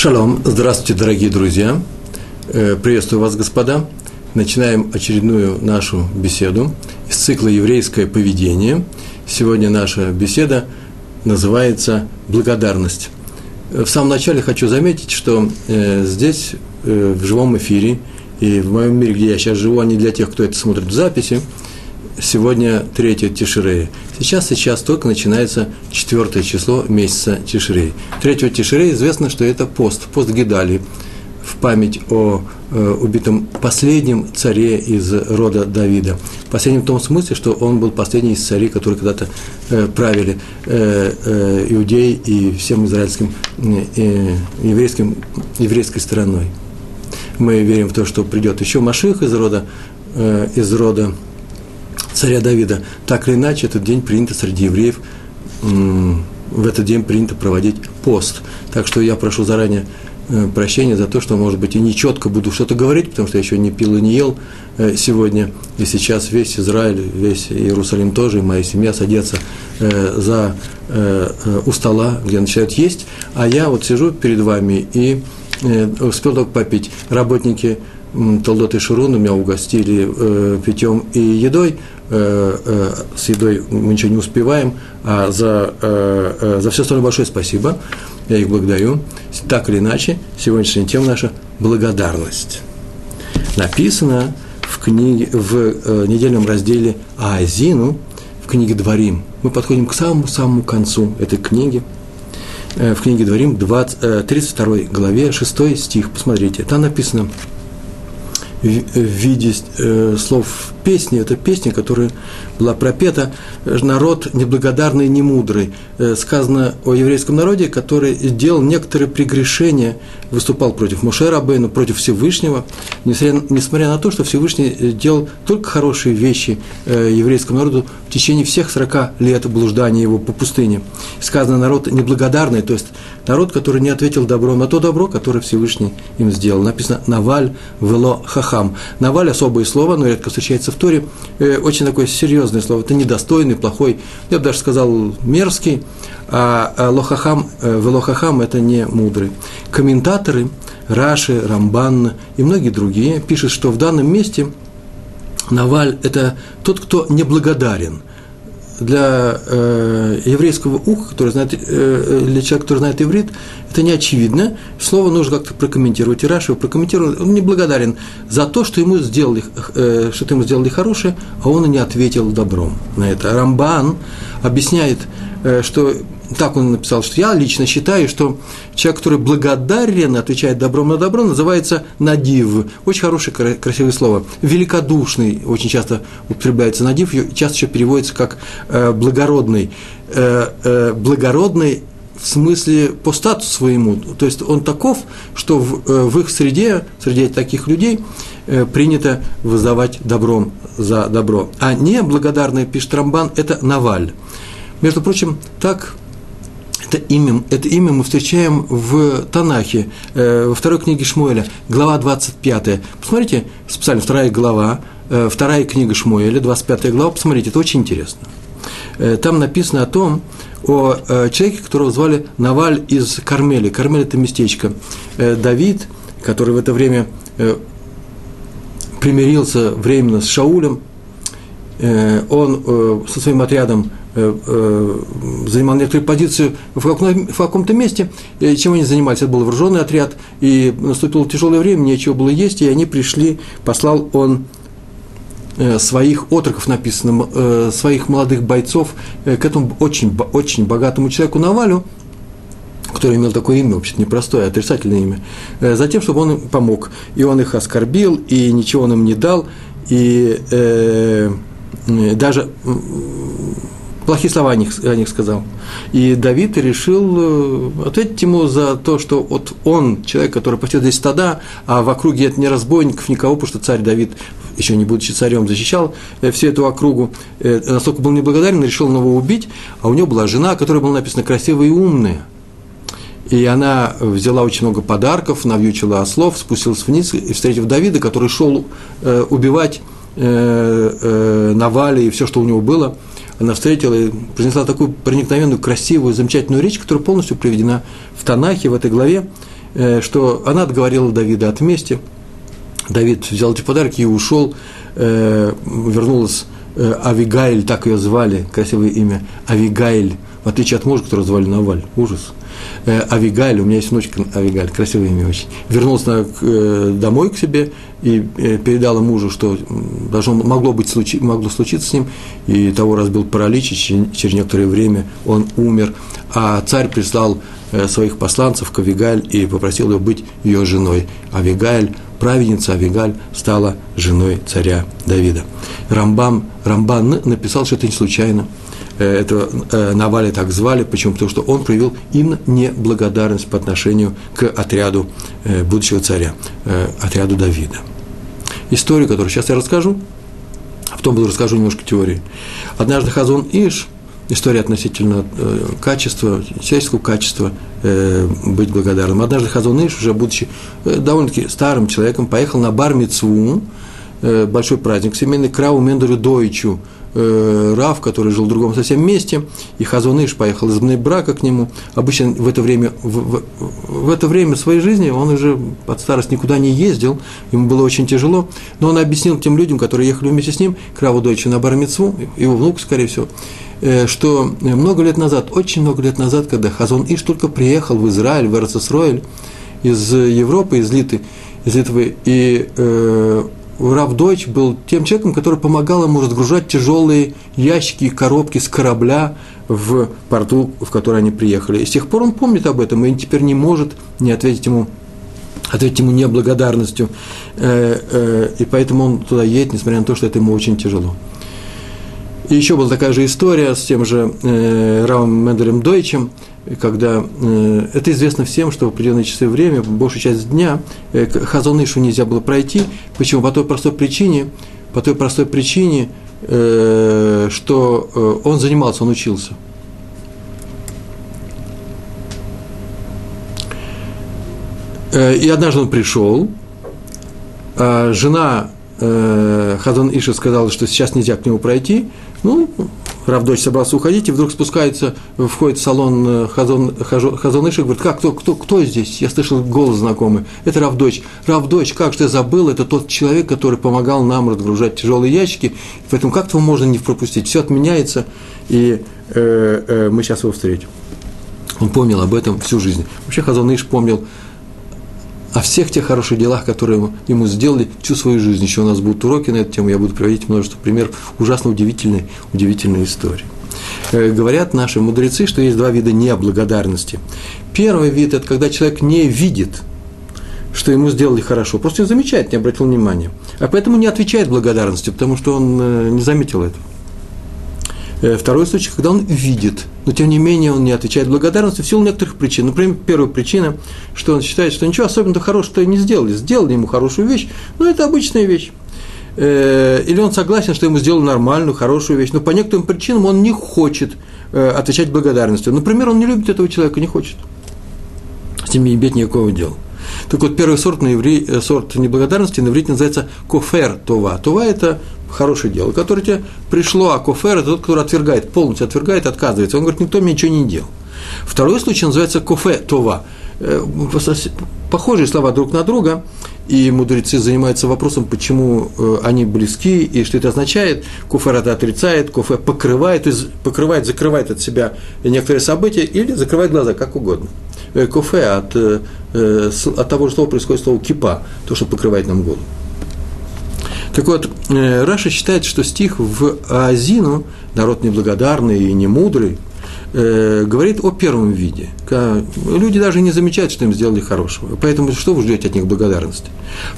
Шалом, здравствуйте, дорогие друзья. Э, приветствую вас, господа. Начинаем очередную нашу беседу из цикла «Еврейское поведение». Сегодня наша беседа называется «Благодарность». Э, в самом начале хочу заметить, что э, здесь, в живом эфире, и в моем мире, где я сейчас живу, а не для тех, кто это смотрит в записи, сегодня третье Тиширей. Сейчас, сейчас только начинается четвертое число месяца Тиширей. Третьего Тиширей известно, что это пост, пост Гидали, в память о э, убитом последнем царе из рода Давида. Последнем в том смысле, что он был последний из царей, которые когда-то э, правили э, э, иудеи и всем израильским, э, еврейским, еврейской стороной. Мы верим в то, что придет еще Маших из рода, э, из рода царя Давида. Так или иначе, этот день принято среди евреев, в этот день принято проводить пост. Так что я прошу заранее э, прощения за то, что, может быть, и не четко буду что-то говорить, потому что я еще не пил и не ел э, сегодня, и сейчас весь Израиль, весь Иерусалим тоже, и моя семья садятся э, за, у стола, где начинают есть, а я вот сижу перед вами и успел только попить. Работники Толдот и Шурун меня угостили питьем и едой, с едой мы ничего не успеваем, а за, э, за все остальное большое спасибо, я их благодарю. Так или иначе, сегодняшняя тема наша – благодарность. Написано в, книге, в недельном разделе Аазину, в книге Дворим. Мы подходим к самому-самому концу этой книги. В книге Дворим, 20, 32 главе, 6 стих. Посмотрите, там написано в виде слов песни, это песня, которая была пропета «Народ неблагодарный и немудрый». Э, сказано о еврейском народе, который делал некоторые прегрешения, выступал против Моше Рабейну, против Всевышнего, несмотря на то, что Всевышний э, делал только хорошие вещи э, еврейскому народу в течение всех 40 лет блуждания его по пустыне. Сказано «народ неблагодарный», то есть народ, который не ответил добром на то добро, которое Всевышний им сделал. Написано «наваль вело хахам». «Наваль» – особое слово, но редко встречается в Торе э, очень такое серьезное слово. Это недостойный, плохой, я бы даже сказал, мерзкий, а, а лохахам, э, велохахам – это не мудрый. Комментаторы Раши, Рамбан и многие другие пишут, что в данном месте Наваль – это тот, кто неблагодарен – для э, еврейского уха, который знает, э, для человека, который знает иврит, это не очевидно. Слово нужно как-то прокомментировать. И его прокомментировал. Он неблагодарен за то, что ему сделали, э, что ему сделали хорошее, а он и не ответил добром на это. Рамбан объясняет, э, что так он написал, что я лично считаю, что человек, который благодарен, отвечает добром на добро, называется надив. Очень хорошее, красивое слово. Великодушный, очень часто употребляется надив, часто еще переводится как э, благородный. Э, э, благородный в смысле по статусу своему. То есть он таков, что в, в их среде, среди таких людей, принято вызывать добром за добро. А не благодарный, пишет Рамбан, это Наваль. Между прочим, так это имя, это имя мы встречаем в Танахе, э, во второй книге Шмуэля, глава 25. Посмотрите, специально вторая глава, э, вторая книга Шмуэля, 25 глава, посмотрите, это очень интересно. Э, там написано о том, о э, человеке, которого звали Наваль из Кармели. Кармель – это местечко. Э, Давид, который в это время э, примирился временно с Шаулем, э, он э, со своим отрядом занимал некоторую позицию в, каком-то месте. Чем они занимались? Это был вооруженный отряд, и наступило тяжелое время, нечего было есть, и они пришли, послал он э, своих отроков, написано, своих молодых бойцов к этому очень, очень богатому человеку Навалю, который имел такое имя, вообще непростое, отрицательное имя, затем, чтобы он им помог. И он их оскорбил, и ничего он им не дал, и э, даже плохие слова о них, о них сказал. И Давид решил э, ответить ему за то, что вот он, человек, который пасет здесь стада, а в округе нет ни разбойников, никого, потому что царь Давид, еще не будучи царем, защищал э, всю эту округу, э, настолько был неблагодарен, решил его убить, а у него была жена, которая была написана красивая и умная. И она взяла очень много подарков, навьючила ослов, спустилась вниз, и, встретив Давида, который шел убивать Навали и все, что у него было – она встретила и произнесла такую проникновенную, красивую, замечательную речь, которая полностью приведена в Танахе, в этой главе. э, что она отговорила Давида от мести. Давид взял эти подарки и ушел, э, вернулась э, Авигайль, так ее звали, красивое имя, Авигайль, в отличие от мужа, которого звали Наваль, ужас. Авигаль, у меня есть внучка Авигаль, красивое имя очень, э, домой к себе и э, передала мужу, что должно, могло, быть, случи, могло случиться с ним, и того разбил паралич, и через некоторое время он умер, а царь прислал своих посланцев к Авигаль и попросил ее быть ее женой. Авигаль, праведница Авигаль, стала женой царя Давида. Рамбам, Рамбан написал, что это не случайно – Э, этого э, Навали так звали. Почему? Потому что он проявил именно неблагодарность по отношению к отряду э, будущего царя, отряду Давида. Историю, которую сейчас я расскажу, а потом буду расскажу немножко теории. Однажды Хазон Иш, история относительно качества, человеческого качества быть благодарным. Однажды Хазон Иш, уже будучи довольно-таки старым человеком, поехал на бар Мицву, большой праздник семейный, к Рау Мендеру Дойчу – э, Рав, который жил в другом совсем месте, и Хазуныш поехал из брака к нему. Обычно в это время, в, в, в это время своей жизни он уже под старость никуда не ездил, ему было очень тяжело, но он объяснил тем людям, которые ехали вместе с ним, к Дойчу на Бармицву, его внуку, скорее всего, э, что много лет назад, очень много лет назад, когда Хазон Иш только приехал в Израиль, в Эрцесройль, из Европы, из Литы, из Литвы, и э, Рав Дойч был тем человеком, который помогал ему разгружать тяжелые ящики и коробки с корабля в порту, в который они приехали. И с тех пор он помнит об этом и теперь не может не ответить ему ответить ему неблагодарностью, э, э, и поэтому он туда едет, несмотря на то, что это ему очень тяжело. И еще была такая же история с тем же э, Равом Менделем Дойчем, когда э, это известно всем, что в определенные часы время, большую часть дня, э, Хазонышу нельзя было пройти. Почему? По той простой причине, по той простой причине, э, что э, он занимался, он учился. Э, и однажды он пришел, а жена э, Хазон Иша сказала, что сейчас нельзя к нему пройти. Ну, Равдоч собрался уходить, и вдруг спускается, входит в салон э, Хазон, Хазон Иша, говорит, как, кто, кто, кто здесь? Я слышал голос знакомый. Это Равдоч. Равдоч, как же ты забыл, это тот человек, который помогал нам разгружать тяжелые ящики, поэтому как его можно не пропустить? Все отменяется, и э, э, мы сейчас его встретим. Он помнил об этом всю жизнь. Вообще Хазон Иш помнил о всех тех хороших делах, которые ему сделали всю свою жизнь. Еще у нас будут уроки на эту тему, я буду приводить множество примеров ужасно удивительной, удивительной истории. Э, говорят наши мудрецы, что есть два вида неблагодарности. Первый вид – это когда человек не видит, что ему сделали хорошо, просто не замечает, не обратил внимания. А поэтому не отвечает благодарностью, потому что он э, не заметил этого. Э, второй случай, когда он видит, но тем не менее он не отвечает благодарностью в силу некоторых причин. Например, первая причина, что он считает, что ничего особенно хорошего не сделали. Сделали ему хорошую вещь, но это обычная вещь. Э, или он согласен, что ему сделали нормальную, хорошую вещь, но по некоторым причинам он не хочет э, отвечать благодарностью. Например, он не любит этого человека, не хочет. С ним не иметь никакого дела. Так вот, первый сорт, на иври, сорт неблагодарности на иврите называется кофер това. Това – это хорошее дело, которое тебе пришло, а кофер – это тот, который отвергает, полностью отвергает, отказывается. Он говорит, никто мне ничего не делал. Второй случай называется кофе това. Э, похожие слова друг на друга, и мудрецы занимаются вопросом, почему э, они близки и что это означает. Кофер это отрицает, кофе покрывает, покрывает, закрывает от себя некоторые события или закрывает глаза, как угодно. Э, кофе от, от того же слова происходит слово кипа, то, что покрывает нам голову. Так вот, э, Раша считает, что стих в Азину, народ неблагодарный и немудрый, э, говорит о первом виде. Люди даже не замечают, что им сделали хорошего. Поэтому что вы ждете от них благодарности?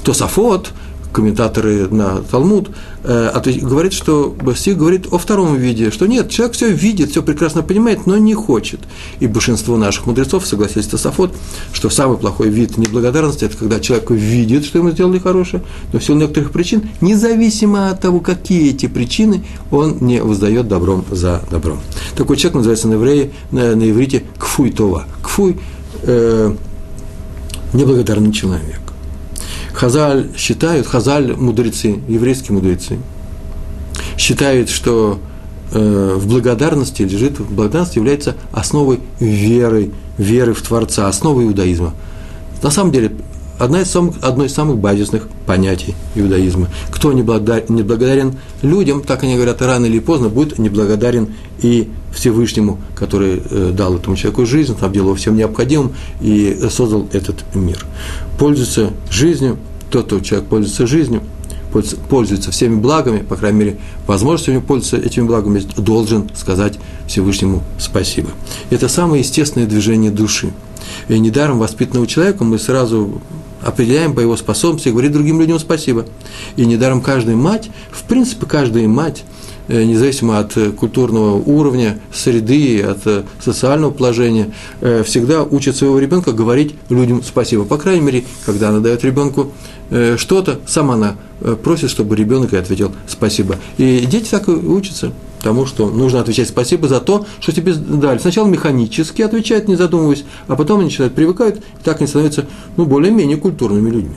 Тософот, комментаторы на Талмуд, э, говорит, что стих говорит о втором виде, что нет, человек все видит, все прекрасно понимает, но не хочет. И большинство наших мудрецов согласились с Тософот, что самый плохой вид неблагодарности – это когда человек видит, что ему сделали хорошее, но в силу некоторых причин, независимо от того, какие эти причины, он не воздает добром за добром. Такой человек называется на, евреи, на, на иврите кфуй това. Кфуй э, – неблагодарный человек. Хазаль считают, Хазаль мудрецы, еврейские мудрецы, считают, что э, в благодарности лежит, в благодарности является основой веры, веры в Творца, основой иудаизма. На самом деле, одна из самых, одно из самых базисных понятий иудаизма. Кто не благодарен людям, так они говорят, рано или поздно будет неблагодарен и Всевышнему, который э, дал этому человеку жизнь, снабдил его всем необходимым и создал этот мир. Пользуется жизнью, тот, кто человек пользуется жизнью, пользуется всеми благами, по крайней мере, возможность у него пользоваться этими благами, должен сказать Всевышнему спасибо. Это самое естественное движение души. И недаром воспитанного человека мы сразу определяем по его способности говорить другим людям спасибо. И недаром каждая мать, в принципе, каждая мать, э, независимо от э, культурного уровня, среды, от э, социального положения, всегда учит своего ребенка говорить людям спасибо. По крайней мере, когда она дает ребенку что-то, сама она просит, чтобы ребенок и ответил спасибо. И дети так и учатся тому, что нужно отвечать спасибо за то, что тебе дали. Сначала механически отвечают, не задумываясь, а потом они начинают привыкают, и так они становятся ну, более-менее культурными людьми.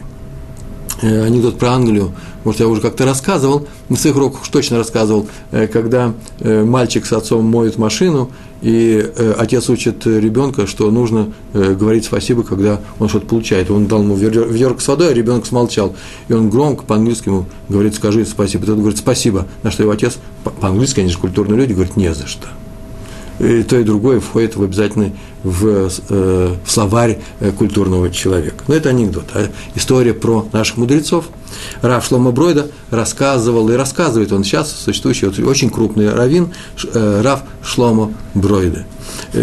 Э, анекдот про Англию, может, я уже как-то рассказывал, на своих уроках точно рассказывал, э, когда э, мальчик с отцом моет машину, и отец учит ребенка, что нужно говорить спасибо, когда он что-то получает. Он дал ему ведерко с водой, а ребенок смолчал. И он громко по-английски ему говорит, скажи спасибо. Тот говорит, спасибо. На что его отец, по-английски, они же культурные люди, говорит, не за что и то и другое входит в обязательный в, э, в словарь э, культурного человека. Но это анекдот, а история про наших мудрецов. Рав Шлома Бройда рассказывал и рассказывает, он сейчас существующий очень крупный раввин, э, Рав Шлома Бройда,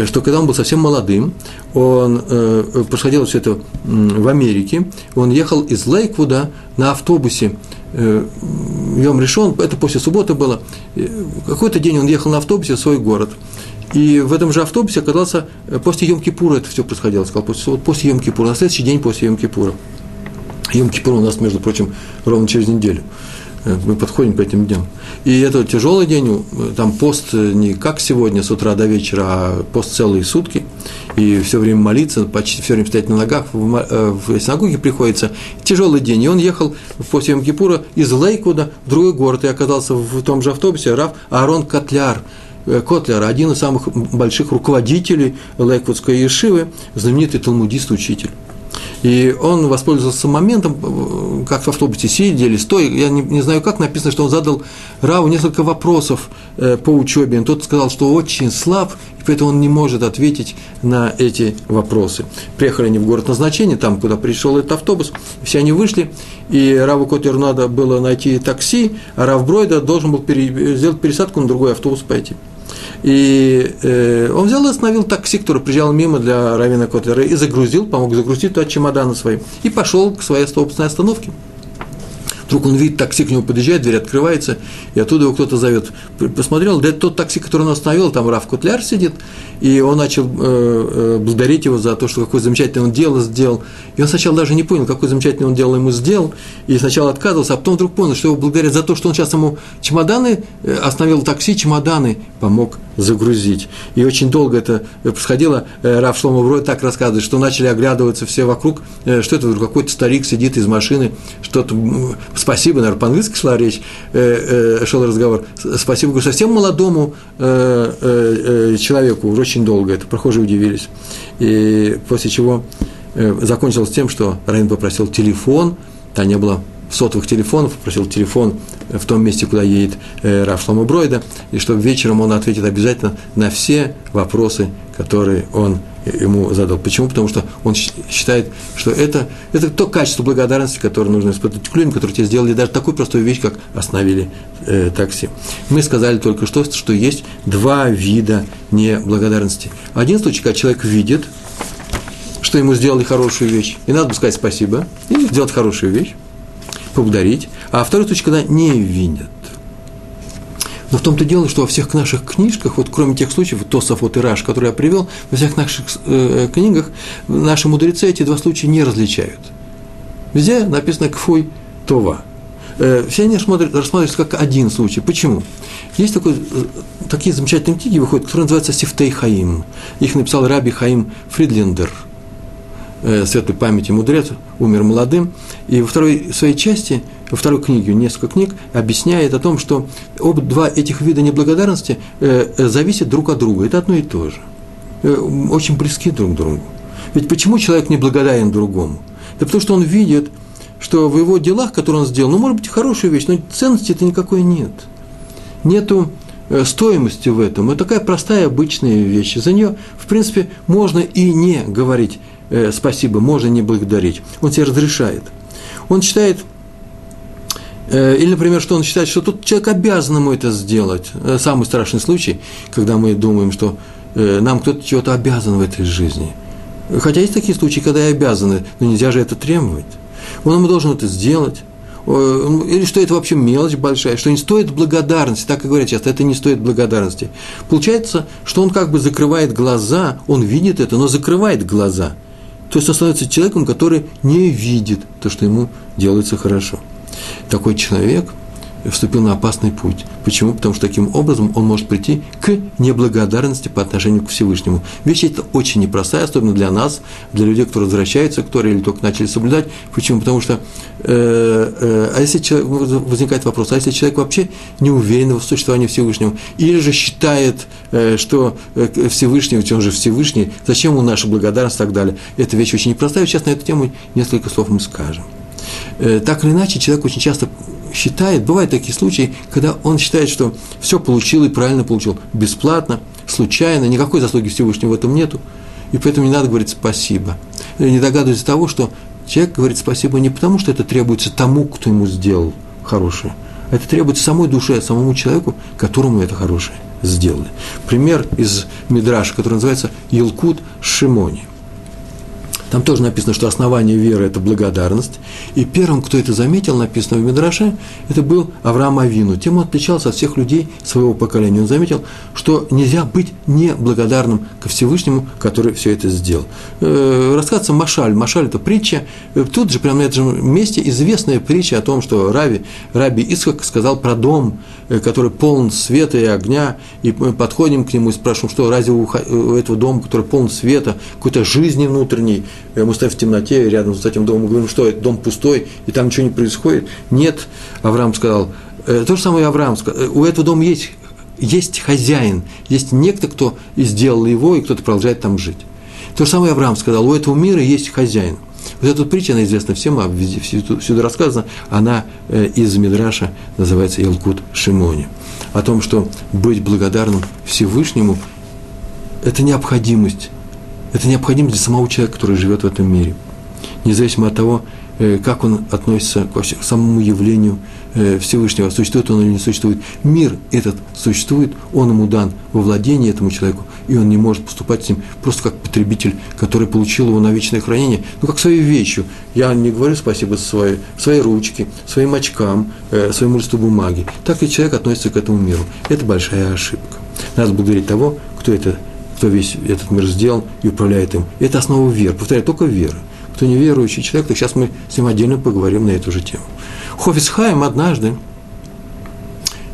что когда он был совсем молодым, он э, происходило все это в Америке, он ехал из Лейквуда на автобусе Йом решен, это после субботы было. Какой-то день он ехал на автобусе в свой город – и в этом же автобусе оказался, э, после Йом-Кипура это все происходило, сказал, после, вот после Йом-Кипура, на следующий день после Йом-Кипура. Йом-Кипур у нас, между прочим, ровно через неделю. Э, мы подходим к этим дням. И это тяжелый день, э, там пост не как сегодня, с утра до вечера, а пост целые сутки. И все время молиться, почти все время стоять на ногах, в, в синагоге приходится. Тяжелый день. И он ехал после Йом-Кипура из Лейкуда в другой город и оказался в том же автобусе Раф Аарон Котляр – Э, Котлер, один из самых больших руководителей Лейквудской Ешивы, знаменитый талмудист-учитель. И он воспользовался моментом, как в автобусе сидели, стоя, я не, не знаю как, написано, что он задал Раву несколько вопросов э, по учебе. Тот сказал, что очень слаб, и поэтому он не может ответить на эти вопросы. Приехали они в город назначения, там, куда пришел этот автобус, все они вышли, и Раву Котлеру надо было найти такси, а Рав Бройда должен был пере, сделать пересадку на другой автобус пойти. И э, он взял и остановил такси, который приезжал мимо для Равина Котлера, и загрузил, помог загрузить туда чемоданы свои, и пошел к своей автобусной остановке. Вдруг он видит, такси к нему подъезжает, дверь открывается, и оттуда его кто-то зовет. Посмотрел, да это тот такси, который он остановил, там Раф Кутляр сидит, и он начал э, э, благодарить его за то, что какое замечательное он дело сделал. И он сначала даже не понял, какое замечательное он дело ему сделал, и сначала отказывался, а потом вдруг понял, что его благодарят за то, что он сейчас ему чемоданы, э, остановил такси, чемоданы помог загрузить. И очень долго это происходило. Раф Шлома Брой так рассказывает, что начали оглядываться все вокруг, что это вдруг какой-то старик сидит из машины, что-то, спасибо, наверное, по-английски шла речь, шел разговор, спасибо, совсем молодому человеку, уже очень долго, это прохожие удивились. И после чего закончилось тем, что Райн попросил телефон, там не было сотовых телефонов, попросил телефон в том месте, куда едет э, Раф Шлома Бройда, и чтобы вечером он ответит обязательно на все вопросы, которые он ему задал. Почему? Потому что он считает, что это, это то качество благодарности, которое нужно испытывать к людям, которые тебе сделали даже такую простую вещь, как остановили э, такси. Мы сказали только что, что есть два вида неблагодарности. Один случай, когда человек видит, что ему сделали хорошую вещь, и надо бы сказать спасибо, и сделать хорошую вещь поблагодарить, а второй случай, когда не винят. Но в том-то дело, что во всех наших книжках, вот кроме тех случаев, Тосов вот и Раш, которые я привел, во всех наших э, книгах наши мудрецы эти два случая не различают. Везде написано «кфуй това». Э, все они рассматриваются, рассматриваются как один случай. Почему? Есть такой, э, такие замечательные книги выходят, которые называются «Сифтей Хаим». Их написал Раби Хаим Фридлендер – э, светлой памяти мудрец, умер молодым, и во второй своей части, во второй книге, несколько книг, объясняет о том, что оба два этих вида неблагодарности э, э, зависят друг от друга, это одно и то же, э, очень близки друг к другу. Ведь почему человек не благодарен другому? Да потому что он видит, что в его делах, которые он сделал, ну, может быть, хорошая вещь, но ценности-то никакой нет. Нету э, стоимости в этом. Это такая простая, обычная вещь. За нее, в принципе, можно и не говорить э, спасибо, можно не благодарить. Он себе разрешает. Он считает, или, например, что он считает, что тут человек обязан ему это сделать. Э, самый страшный случай, когда мы думаем, что э, нам кто-то чего-то обязан в этой жизни. Хотя есть такие случаи, когда и обязаны, но нельзя же это требовать он ему должен это сделать. Или что это вообще мелочь большая, что не стоит благодарности, так и говорят часто, это не стоит благодарности. Получается, что он как бы закрывает глаза, он видит это, но закрывает глаза. То есть он становится человеком, который не видит то, что ему делается хорошо. Такой человек – вступил на опасный путь. Почему? Потому что таким образом он может прийти к неблагодарности по отношению к Всевышнему. Вещь эта очень непростая, особенно для нас, для людей, кто возвращаются к Торе или только начали соблюдать. Почему? Потому что, э, э, а если человек, возникает вопрос, а если человек вообще не уверен в существовании Всевышнего, или же считает, э, что э, Всевышний, ведь он же Всевышний, зачем ему наша благодарность и так далее. Это вещь очень непростая, сейчас на эту тему несколько слов мы скажем. Э, так или иначе, человек очень часто считает, бывают такие случаи, когда он считает, что все получил и правильно получил, бесплатно, случайно, никакой заслуги Всевышнего в этом нету, и поэтому не надо говорить спасибо. Не догадывается того, что человек говорит спасибо не потому, что это требуется тому, кто ему сделал хорошее, а это требуется самой душе, самому человеку, которому это хорошее сделали. Пример из Мидраша, который называется Елкут Шимони. Там тоже написано, что основание веры – это благодарность. И первым, кто это заметил, написано в Мидраше, это был Авраам Авину. Тем он отличался от всех людей своего поколения. Он заметил, что нельзя быть неблагодарным ко Всевышнему, который все это сделал. Э, рассказывается Машаль. Машаль – это притча. Э, тут же, прямо на этом месте, известная притча о том, что Рави, Раби Исхак сказал про дом, который полон света и огня, и мы подходим к нему и спрашиваем, что разве у этого дома, который полон света, какой-то жизни внутренней, мы стоим в темноте рядом с этим домом, говорим, что это дом пустой, и там ничего не происходит. Нет, Авраам сказал, э, то же самое Авраам сказал, «Э, у этого дома есть, есть хозяин, есть некто, кто сделал его, и кто-то продолжает там жить. То же самое Авраам сказал, у этого мира есть хозяин. Вот эта притча, она известна всем, а всюду, рассказана, она э, из Мидраша называется Илкут Шимони. О том, что быть благодарным Всевышнему – это необходимость это необходимо для самого человека, который живет в этом мире. Независимо от того, э, как он относится к самому явлению Всевышнего, существует он или не существует. Мир этот существует, он ему дан во владение этому человеку, и он не может поступать с ним просто как потребитель, который получил его на вечное хранение, ну, как своей вещью. Я не говорю спасибо своей, своей ручке, своим очкам, э, своему листу бумаги. Так и человек относится к этому миру. Это большая ошибка. Надо благодарить того, кто это кто весь этот мир сделал и управляет им. Это основа веры. Повторяю, только вера. Кто не верующий человек, то сейчас мы с ним отдельно поговорим на эту же тему. Хофисхайм однажды,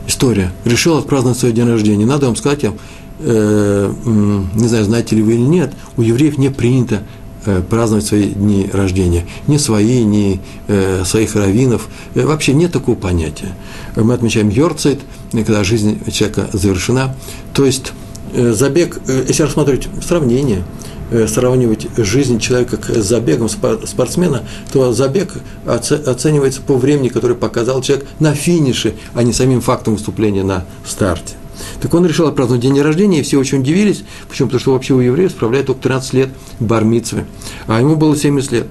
история, решил отпраздновать свой день рождения. Надо вам сказать, я, э, не знаю, знаете ли вы или нет, у евреев не принято э, праздновать свои дни рождения. Ни свои, ни э, своих раввинов. Э, вообще нет такого понятия. Мы отмечаем Йорцайт, когда жизнь человека завершена. То есть Э, забег, если рассматривать сравнение, сравнивать жизнь человека с забегом спортсмена, то забег оценивается по времени, которое показал человек на финише, а не самим фактом выступления на старте. Так он решил отпраздновать день рождения, и все очень удивились. Почему? Потому что вообще у евреев справляет только 13 лет бармитсвы, а ему было 70 лет.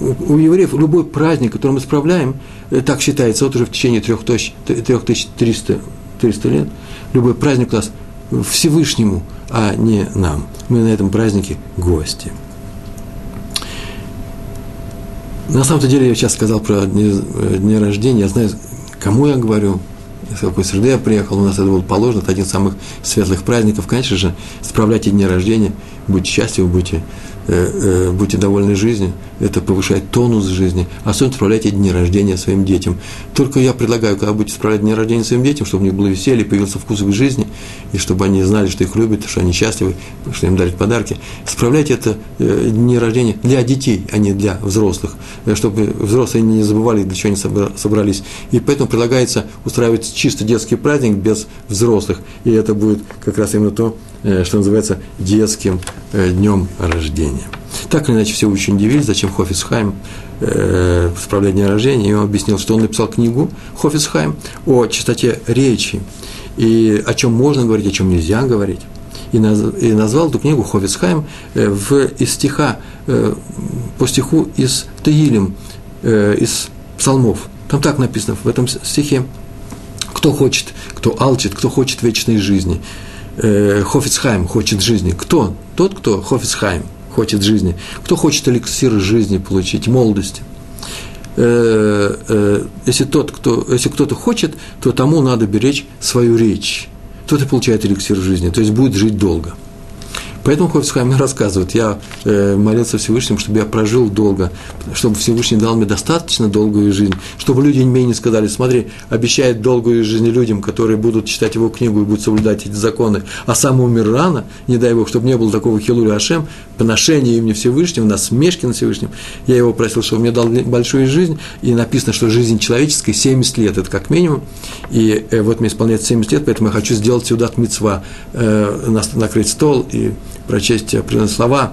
У евреев любой праздник, который мы справляем, так считается, вот уже в течение 3300 лет, любой праздник у нас Всевышнему, а не нам. Мы на этом празднике гости. На самом-то деле я сейчас сказал про дни, дни рождения, я знаю, кому я говорю, из какой среды я приехал, у нас это было положено, это один из самых светлых праздников, конечно же, справляйте дни рождения, будьте счастливы, будьте Э, э, будьте довольны жизнью, это повышает тонус жизни, особенно справляйте дни рождения своим детям. Только я предлагаю, когда будете справлять дни рождения своим детям, чтобы у них было веселье, появился вкус в жизни, и чтобы они знали, что их любят, что они счастливы, что им дарят подарки. Справляйте это э, дни рождения для детей, а не для взрослых, чтобы взрослые не забывали, для чего они собрались. И поэтому предлагается устраивать чисто детский праздник без взрослых. И это будет как раз именно то, что называется детским днем рождения. Так или иначе, все очень удивились, зачем Хофисхайм э, справлять день рождения, и он объяснил, что он написал книгу Хофисхайм о чистоте речи, и о чем можно говорить, о чем нельзя говорить. И, назвал эту книгу Хофисхайм э, в, из стиха, э, по стиху из Таилим, э, из псалмов. Там так написано в этом стихе, кто хочет, кто алчит, кто хочет вечной жизни. Хофицхайм хочет жизни. Кто? Тот, кто Хофицхайм хочет жизни. Кто хочет эликсир жизни получить, молодости. Если, тот, кто, если кто-то хочет, то тому надо беречь свою речь. Тот и получает эликсир жизни, то есть будет жить долго – Поэтому Хофицхайм рассказывает, я э, молился Всевышнему, чтобы я прожил долго, чтобы Всевышний дал мне достаточно долгую жизнь, чтобы люди мне не сказали, смотри, обещает долгую жизнь людям, которые будут читать его книгу и будут соблюдать эти законы, а сам умер рано, не дай Бог, чтобы не было такого хилуля Ашем, поношения имени Всевышнего, насмешки на Всевышнем. Я его просил, чтобы мне дал большую жизнь, и написано, что жизнь человеческая 70 лет, это как минимум, и э, вот мне исполняется 70 лет, поэтому я хочу сделать сюда митцва, э, накрыть стол и прочесть определенные слова,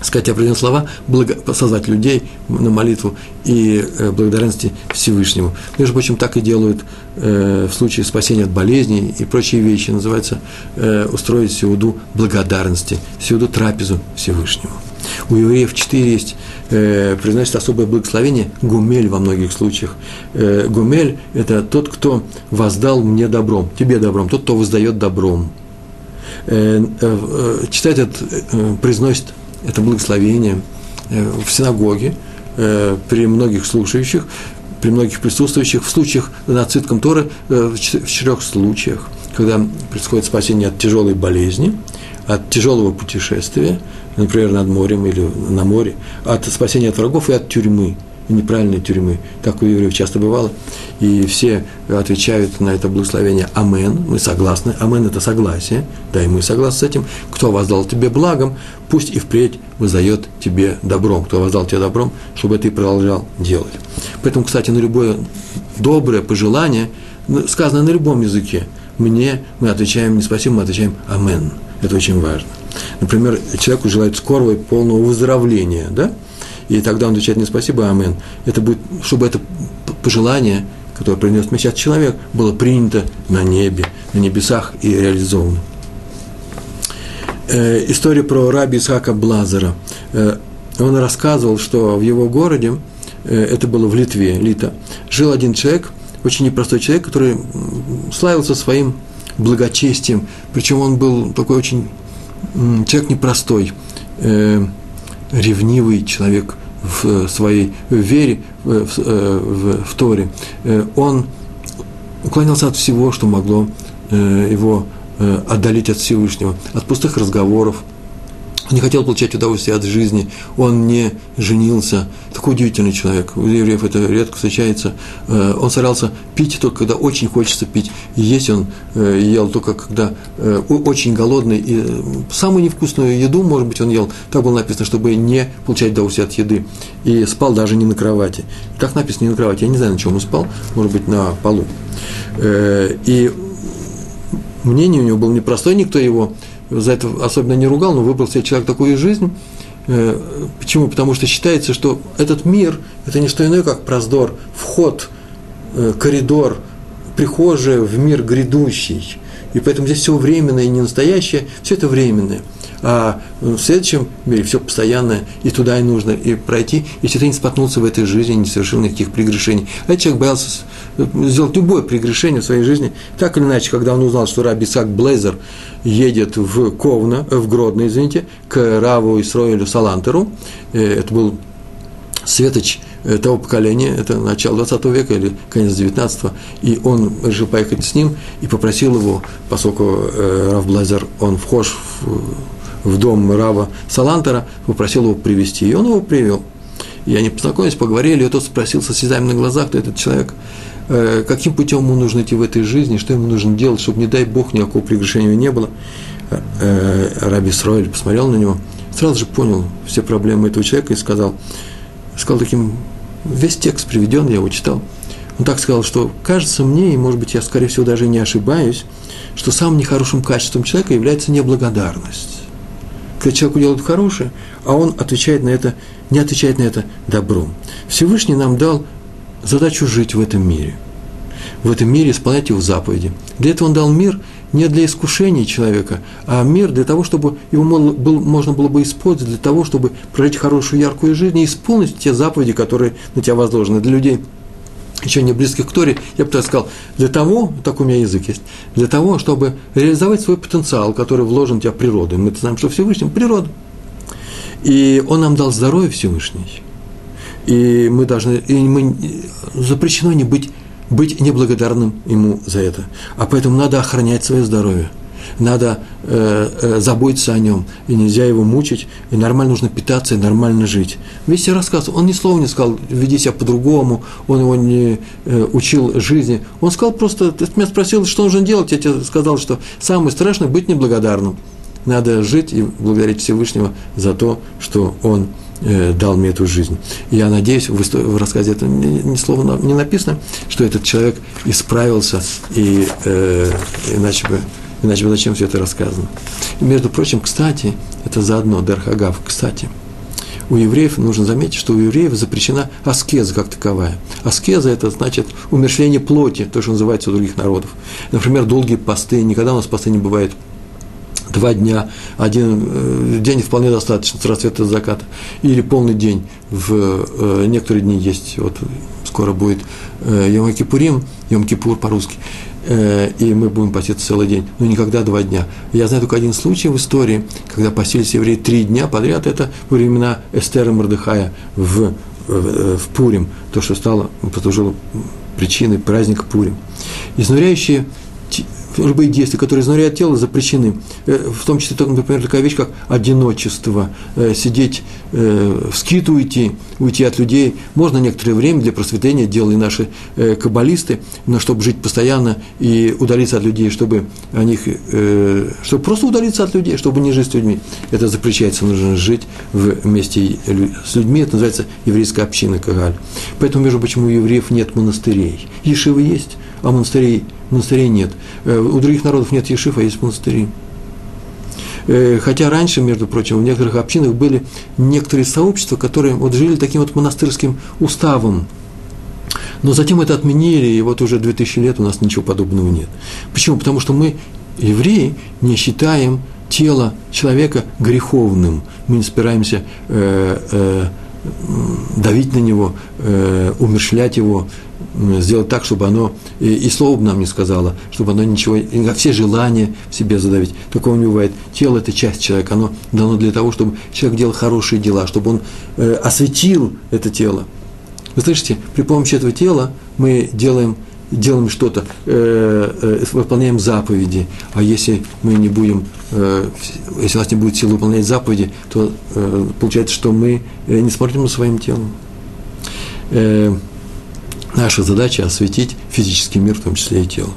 сказать определенные слова, благо, созвать людей на молитву и э, благодарности Всевышнему. Между прочим, так и делают э, в случае спасения от болезней и прочие вещи. Называется э, устроить сеуду благодарности, сеуду трапезу Всевышнему. У евреев четыре есть, э, произносит особое благословение, гумель во многих случаях. Э, гумель – это тот, кто воздал мне добром, тебе добром, тот, кто воздает добром. Э, э, читает это, э, произносит это благословение в синагоге при многих слушающих, при многих присутствующих, в случаях над цитком Торы, в четырех случаях, когда происходит спасение от тяжелой болезни, от тяжелого путешествия, например, над морем или на море, от спасения от врагов и от тюрьмы – неправильной тюрьмы. Так у евреев часто бывало. И все отвечают на это благословение «Амен». Мы согласны. «Амен» – это согласие. Да, и мы согласны с этим. Кто воздал тебе благом, пусть и впредь воздает тебе добром. Кто воздал тебе добром, чтобы ты продолжал делать. Поэтому, кстати, на любое доброе пожелание, ну, сказано на любом языке, мне, мы отвечаем не спасибо, мы отвечаем «Амен». Это очень важно. Например, человеку желают скорого и полного выздоровления, да? И тогда он отвечает не спасибо, амен. Это будет, чтобы это пожелание, которое принес мне сейчас человек, было принято на небе, на небесах и реализовано. Э, история про раби Исхака Блазера. Э, он рассказывал, что в его городе, э, это было в Литве, Лита, жил один человек, очень непростой человек, который славился своим благочестием, причем он был такой очень человек непростой, э, ревнивый человек в э, своей вере, в, в, э, в, в Торе, э, он уклонялся от всего, что могло его отдалить от Всевышнего, от пустых разговоров, он не хотел получать удовольствие от жизни, он не женился. Такой удивительный человек. У евреев это редко встречается. Э, он старался пить только когда очень хочется пить. И есть он э, ел только когда э, очень голодный. И самую невкусную еду, может быть, он ел. Так было написано, чтобы не получать удовольствие от еды. И спал даже не на кровати. Так написано, не на кровати. Я не знаю, на чем он спал. Может быть, на полу. И мнение у него было непростое, никто его за это особенно не ругал, но выбрал себе человек такую жизнь. Э, почему? Потому что считается, что этот мир – это не что иное, как проздор, вход, э, коридор, прихожая в мир грядущий. И поэтому здесь все временное и не настоящее, все это временное – а в следующем мире все постоянное, и туда и нужно и пройти, если ты не споткнулся в этой жизни, не совершил никаких прегрешений. А этот человек боялся сделать любое прегрешение в своей жизни. Так или иначе, когда он узнал, что Раби Исаак Блейзер едет в Ковна, в Гродно, извините, к Раву Исроилю Салантеру, э, это был светоч э, того поколения, это начало 20 века или конец 19 и он решил поехать с ним и попросил его, поскольку э, Рав Блайзер, он вхож в в дом Рава Салантера, попросил его привести, и он его привел. И они познакомились, поговорили, и тот спросил со слезами на глазах, кто этот человек, каким путем ему нужно идти в этой жизни, что ему нужно делать, чтобы, не дай Бог, никакого прегрешения не было. Э, Раби Сроэль посмотрел на него, сразу же понял все проблемы этого человека и сказал, сказал таким, весь текст приведен, я его читал, Он так сказал, что кажется мне, и, может быть, я, скорее всего, даже не ошибаюсь, что самым нехорошим качеством человека является неблагодарность. Когда человеку делают хорошее, а он отвечает на это, не отвечает на это добром. Всевышний нам дал задачу жить в этом мире. В этом мире исполнять его заповеди. Для этого он дал мир не для искушения человека, а мир для того, чтобы его можно было бы использовать для того, чтобы прожить хорошую, яркую жизнь и исполнить те заповеди, которые на тебя возложены. Для людей еще не близких к Торе, я бы так сказал, для того, так у меня язык есть, для того, чтобы реализовать свой потенциал, который вложен в тебя природой. Мы знаем, что Всевышний – природа. И Он нам дал здоровье Всевышний. И мы должны, и мы, запрещено не быть, быть неблагодарным Ему за это. А поэтому надо охранять свое здоровье – надо э, э, заботиться о нем, и нельзя его мучить, и нормально нужно питаться, и нормально жить. Весь рассказ, он ни слова не сказал, веди себя по-другому, он его не э, учил жизни. Он сказал просто, ты меня спросил, что нужно делать, я тебе сказал, что самое страшное – быть неблагодарным. Надо жить и благодарить Всевышнего за то, что он дал мне эту жизнь. Я надеюсь, в рассказе это ни, ни слова не написано, что этот человек исправился, и э, иначе бы Иначе бы зачем все это рассказано? И, между прочим, кстати, это заодно, Дархагав, кстати, у евреев, нужно заметить, что у евреев запрещена аскеза как таковая. Аскеза – это значит умершление плоти, то, что называется у других народов. Например, долгие посты, никогда у нас посты не бывает два дня, один э, день вполне достаточно с рассвета до заката, или полный день, в э, некоторые дни есть, вот скоро будет э, Йом-Кипурим, Йом-Кипур по-русски, и мы будем поститься целый день, но никогда два дня. Я знаю только один случай в истории, когда постились евреи три дня подряд, это времена Эстера Мордыхая в, в Пурим, то, что стало, послужило причиной праздника Пурим. Изнуряющие любые действия, которые изнуряют тело, запрещены. Э, в том числе, например, такая вещь, как одиночество, э, сидеть, э, в скит уйти, уйти от людей. Можно некоторое время для просветления делали наши каббалисты, но чтобы жить постоянно и удалиться от людей, чтобы о них, чтобы просто удалиться от людей, чтобы не жить с людьми. Это запрещается, нужно жить вместе с людьми, это называется еврейская община Кагаль. Поэтому, между почему у евреев нет монастырей. Ешивы есть, а монастырей монастырей нет. Э, у других народов нет ешив, а есть монастыри. Э, хотя раньше, между прочим, в некоторых общинах были некоторые сообщества, которые вот жили таким вот монастырским уставом. Но затем это отменили, и вот уже 2000 лет у нас ничего подобного нет. Почему? Потому что мы, евреи, не считаем тело человека греховным. Мы не собираемся э, э, давить на него, э, умершлять его, сделать так, чтобы оно, и, и слово бы нам не сказала, чтобы оно ничего, все желания в себе задавить. Такого не бывает. Тело – это часть человека, оно дано для того, чтобы человек делал хорошие дела, чтобы он э, осветил это тело. Вы слышите, при помощи этого тела мы делаем делаем что-то, э, э, выполняем заповеди, а если мы не будем, э, если у нас не будет силы выполнять заповеди, то э, получается, что мы э, не смотрим на своим телом. Э, Наша задача – осветить физический мир, в том числе и тело.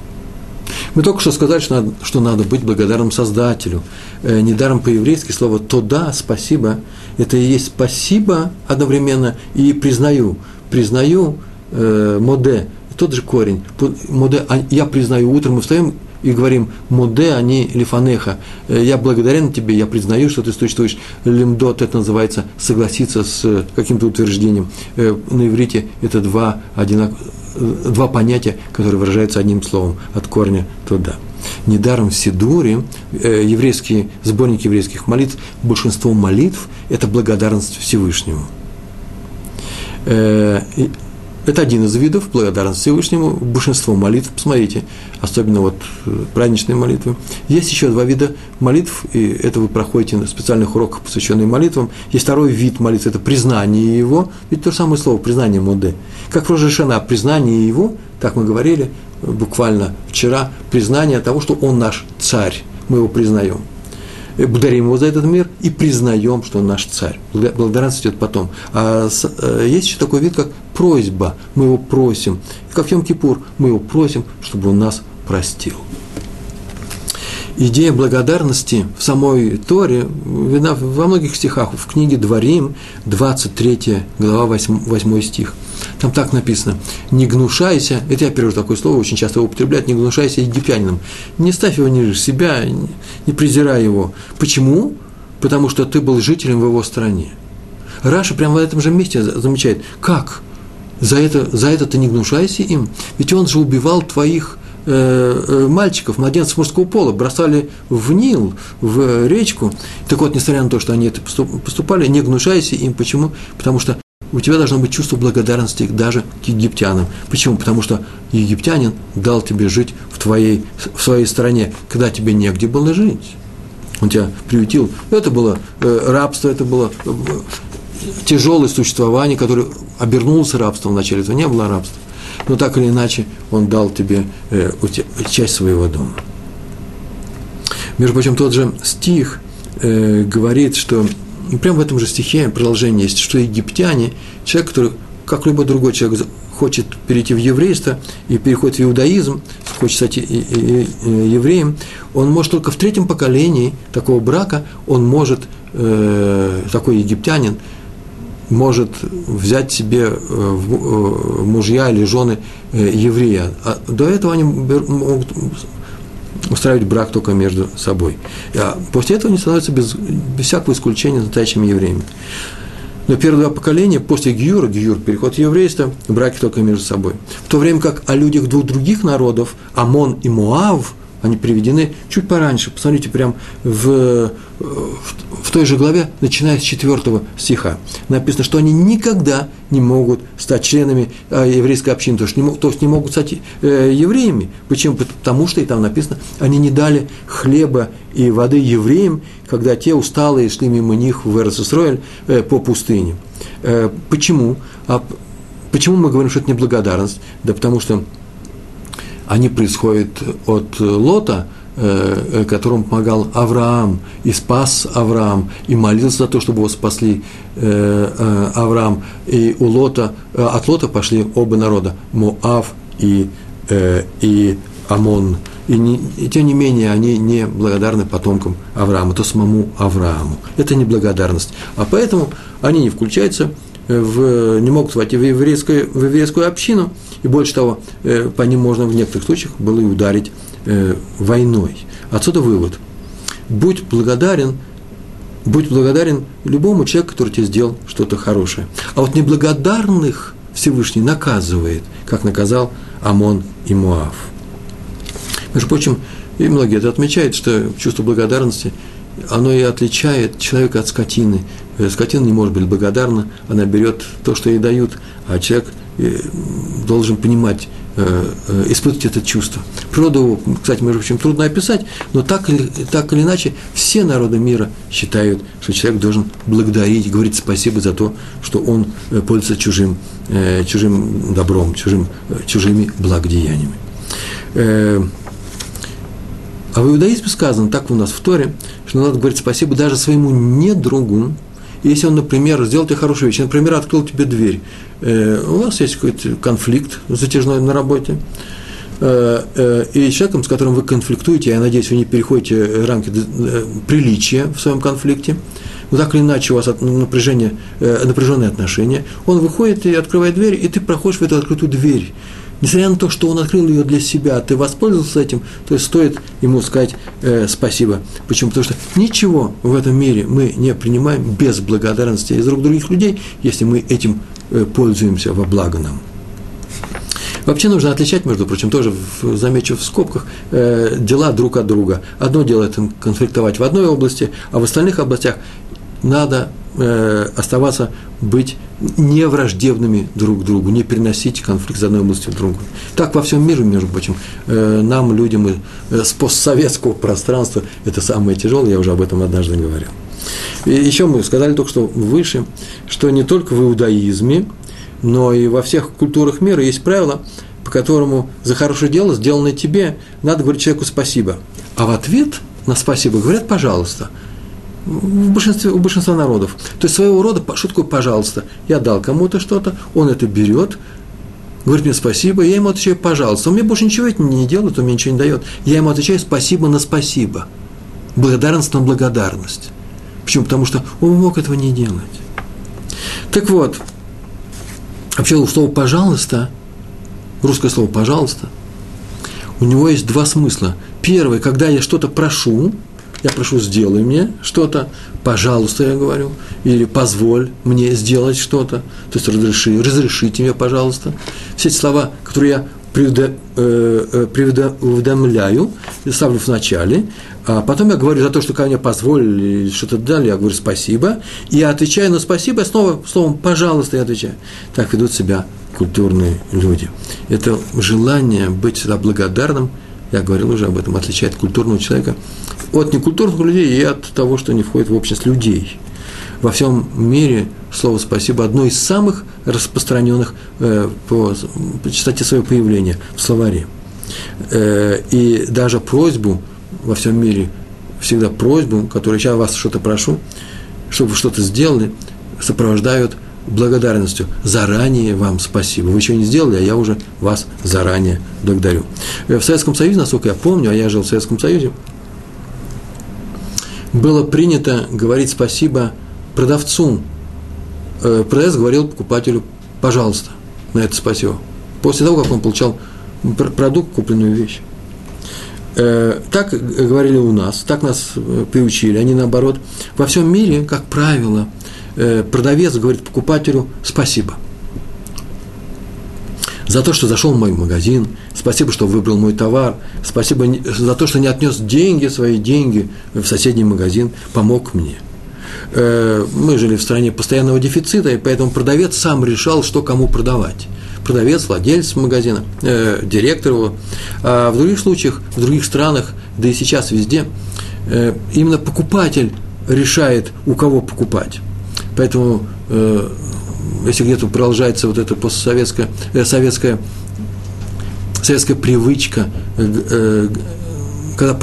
Мы только что сказали, что надо, что надо быть благодарным Создателю. Э, недаром по-еврейски слово «тода», «спасибо» – это и есть «спасибо» одновременно и «признаю». «Признаю» э, «моде» – тот же корень. «Моде» – «я признаю». Утром мы встаем и говорим «моде они лифанеха». Э, я благодарен тебе, я признаю, что ты существуешь. Лимдот – это называется согласиться с э, каким-то утверждением. Э, на иврите это два, одинак... два понятия, которые выражаются одним словом от корня туда. Недаром в Сидуре, еврейские, сборники еврейских молитв, большинство молитв – это благодарность Всевышнему. Это один из видов благодарности Всевышнему. Большинство молитв, посмотрите, особенно вот э, праздничные молитвы. Есть еще два вида молитв, и это вы проходите на специальных уроках, посвященных молитвам. Есть второй вид молитвы, это признание его, ведь то же самое слово, признание Моде. Как Рожешана, признание его, так мы говорили э, буквально вчера, признание того, что он наш царь, мы его признаем. Э, благодарим его за этот мир и признаем, что он наш царь. Благодарность идет потом. А э, есть еще такой вид, как просьба. Мы его просим. Как Йом-Кипур, мы его просим, чтобы он нас простил. Идея благодарности в самой Торе видна во многих стихах. В книге Дворим, 23 глава, 8, 8 стих – Там так написано, не гнушайся, это я перевожу такое слово, очень часто его употребляют, не гнушайся египтянином. Не ставь его ниже себя, не презирай его. Почему? Потому что ты был жителем в его стране. Раша прямо в этом же месте замечает, как? За это, за это ты не гнушайся им, ведь он же убивал твоих мальчиков, младенцев мужского пола, бросали в Нил, в речку. Так вот, несмотря на то, что они это поступали, не гнушайся им. Почему? Потому что у тебя должно быть чувство благодарности даже к египтянам. Почему? Потому что египтянин дал тебе жить в, твоей, в своей стране, когда тебе негде было жить. Он тебя приютил. Это было э, рабство, это было тяжелое существование, которое обернулось рабством вначале. Это не было рабство но так или иначе он дал тебе э, часть своего дома. Между прочим, тот же стих э, говорит, что прямо в этом же стихе продолжение есть, что египтяне, человек, который, как любой другой человек, хочет перейти в еврейство и переходит в иудаизм, хочет стать евреем, он может только в третьем поколении такого брака, он может, э, такой египтянин, может взять себе э, э, мужья или жены э, еврея. А до этого они могут устраивать брак только между собой. А после этого они становятся без, без всякого исключения настоящими евреями. Но первые два поколения после Гиюра, Гиюр, переход в еврейство, браки только между собой. В то время как о людях двух других народов, Амон и Муав, они приведены чуть пораньше. Посмотрите, прям в, в, в той же главе, начиная с четвертого стиха. Написано, что они никогда не могут стать членами э, еврейской общины, то есть не, то есть не могут стать э, евреями. Почему? Потому что, и там написано, они не дали хлеба и воды евреям, когда те усталые шли мимо них в Эрцисроэль э, по пустыне. Э, почему? А почему мы говорим, что это неблагодарность? Да потому что они происходят от Лота, э, э, которому помогал Авраам, и спас Авраам, и молился за то, чтобы его спасли э, Авраам. И у Лота, от Лота пошли оба народа, Моав и, и Амон. И, не, и тем не менее, они не благодарны потомкам Авраама, то самому Аврааму. Это не благодарность. А поэтому они не включаются в, не могут войти в еврейскую, в еврейскую общину, и больше того, э, по ним можно в некоторых случаях было и ударить э, войной. Отсюда вывод. Будь благодарен, будь благодарен любому человеку, который тебе сделал что-то хорошее. А вот неблагодарных Всевышний наказывает, как наказал Амон и Муав. Между прочим, и многие это отмечают, что чувство благодарности – оно и отличает человека от скотины. Э, скотина не может быть благодарна, она берет то, что ей дают, а человек должен понимать, э, испытывать это чувство. Природу, кстати, между прочим, трудно описать, но так или, так или иначе все народы мира считают, что человек должен благодарить, говорить спасибо за то, что он пользуется чужим, чужим добром, чужим, чужими благодеяниями. А в иудаизме сказано, так у нас в Торе, что надо говорить спасибо даже своему недругу, если он, например, сделал тебе хорошую вещь, например, открыл тебе дверь, э, у вас есть какой-то конфликт затяжной на работе, э, э, и человеком, с которым вы конфликтуете, я надеюсь, вы не переходите рамки э, приличия в своем конфликте, но так или иначе у вас напряжение, э, напряженные отношения, он выходит и открывает дверь, и ты проходишь в эту открытую дверь несмотря на то, что он открыл ее для себя, ты воспользовался этим, то есть стоит ему сказать э, спасибо. Почему? Потому что ничего в этом мире мы не принимаем без благодарности из рук других людей, если мы этим э, пользуемся во благо нам. Вообще нужно отличать, между прочим, тоже замечу в скобках, э, дела друг от друга. Одно дело это конфликтовать в одной области, а в остальных областях надо э, оставаться, быть не враждебными друг другу, не переносить конфликт из одной области в другую. Так во всем мире, между прочим, э, нам, людям э, с постсоветского пространства, это самое тяжелое, я уже об этом однажды говорил. И еще мы сказали только что выше, что не только в иудаизме, но и во всех культурах мира есть правило, по которому за хорошее дело, сделанное тебе, надо говорить человеку спасибо. А в ответ на спасибо говорят пожалуйста – в большинстве, у большинства народов. То есть своего рода, что такое пожалуйста? Я дал кому-то что-то, он это берет, говорит мне спасибо, я ему отвечаю пожалуйста. Он мне больше ничего не делает, он мне ничего не дает. Я ему отвечаю спасибо на спасибо. Благодарность на благодарность. Почему? Потому что он мог этого не делать. Так вот, Вообще слово «пожалуйста», русское слово «пожалуйста», у него есть два смысла. Первый, когда я что-то прошу, я прошу, сделай мне что-то, пожалуйста, я говорю, или позволь мне сделать что-то, то есть разреши, разрешите мне, пожалуйста. Все эти слова, которые я предуведомляю, э, э, ставлю в начале, а потом я говорю за то, что ко мне позволили или что-то дали, я говорю спасибо, и я отвечаю на спасибо, снова словом «пожалуйста» я отвечаю. Так ведут себя культурные люди. Это желание быть всегда благодарным, я говорил уже об этом, отличает культурного человека от некультурных людей и от того, что не входит в общество людей. Во всем мире слово «спасибо» одно из самых распространенных э, по, по частоте своего появления в словаре. Э, и даже просьбу во всем мире, всегда просьбу, которую я вас что-то прошу, чтобы вы что-то сделали, сопровождают благодарностью. Заранее вам спасибо. Вы еще не сделали, а я уже вас заранее благодарю. Э, в Советском Союзе, насколько я помню, а я жил в Советском Союзе, было принято говорить спасибо продавцу. Э, продавец говорил покупателю, пожалуйста, на это спасибо. После того, как он получал продукт, купленную вещь. Э, так говорили у нас, так нас приучили. Они наоборот. Во всем мире, как правило, продавец говорит покупателю спасибо – за то, что зашел в мой магазин, спасибо, что выбрал мой товар, спасибо за то, что не отнес деньги, свои деньги в соседний магазин, помог мне. Э, мы жили в стране постоянного дефицита, и поэтому продавец сам решал, что кому продавать. Продавец, владелец магазина, э, директор его. А в других случаях, в других странах, да и сейчас везде, э, именно покупатель решает, у кого покупать. Поэтому э, если где-то продолжается вот эта постсоветская, э, советская, советская привычка, э, э, когда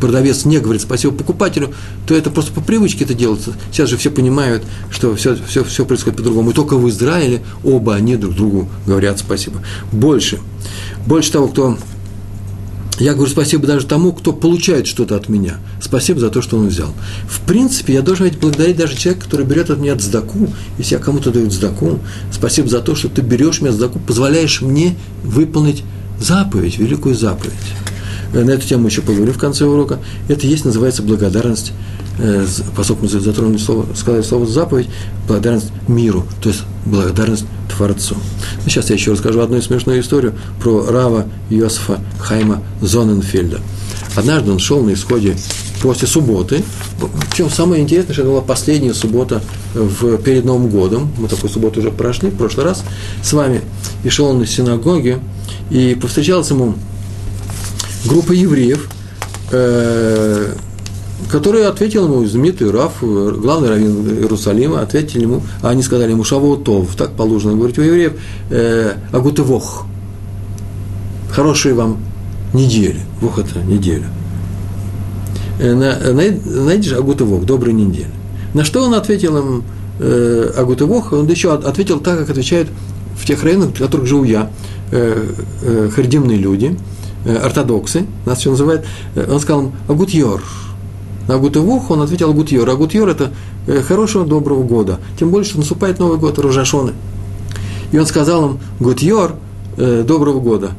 продавец не говорит спасибо покупателю, то это просто по привычке это делается. Сейчас же все понимают, что все, все, все происходит по-другому. И только в Израиле оба они друг другу говорят спасибо. Больше. Больше того, кто я говорю спасибо даже тому, кто получает что-то от меня. Спасибо за то, что он взял. В принципе, я должен благодарить даже человека, который берет от меня дздаку. Если я кому-то даю дздаку, спасибо за то, что ты берешь меня дздаку, позволяешь мне выполнить заповедь, великую заповедь. Э, на эту тему еще поговорю в конце урока. Это есть, называется благодарность поскольку мы затронули слово, сказали слово заповедь, благодарность миру, то есть благодарность Творцу. Ну, сейчас я еще расскажу одну смешную историю про Рава Йосифа Хайма Зоненфельда. Однажды он шел на исходе после субботы, причем самое интересное, что это была последняя суббота в, перед Новым годом, мы такую субботу уже прошли в прошлый раз с вами, и шел он из синагоги, и повстречалась ему группа евреев, э, который ответил ему, знаменитый Раф, главный раввин Иерусалима, ответили ему, а они сказали ему Шавуотов, так положено говорить у евреев, э, Агутывох, хорошие вам недели, Вох это неделя. Э, на, найдешь Агутывох, доброй недели. На что он ответил им э, Агутывох, он еще ответил так, как отвечают в тех районах, в которых живу я, э, э, хардимные люди, э, ортодоксы, нас все называют, э, он сказал Агутьор, на Гутевух он ответил Гутьор. А Гутьор – это э, хорошего, доброго года. Тем более, что наступает Новый год, Рожашоны. И он сказал им Гутьор э, – доброго года.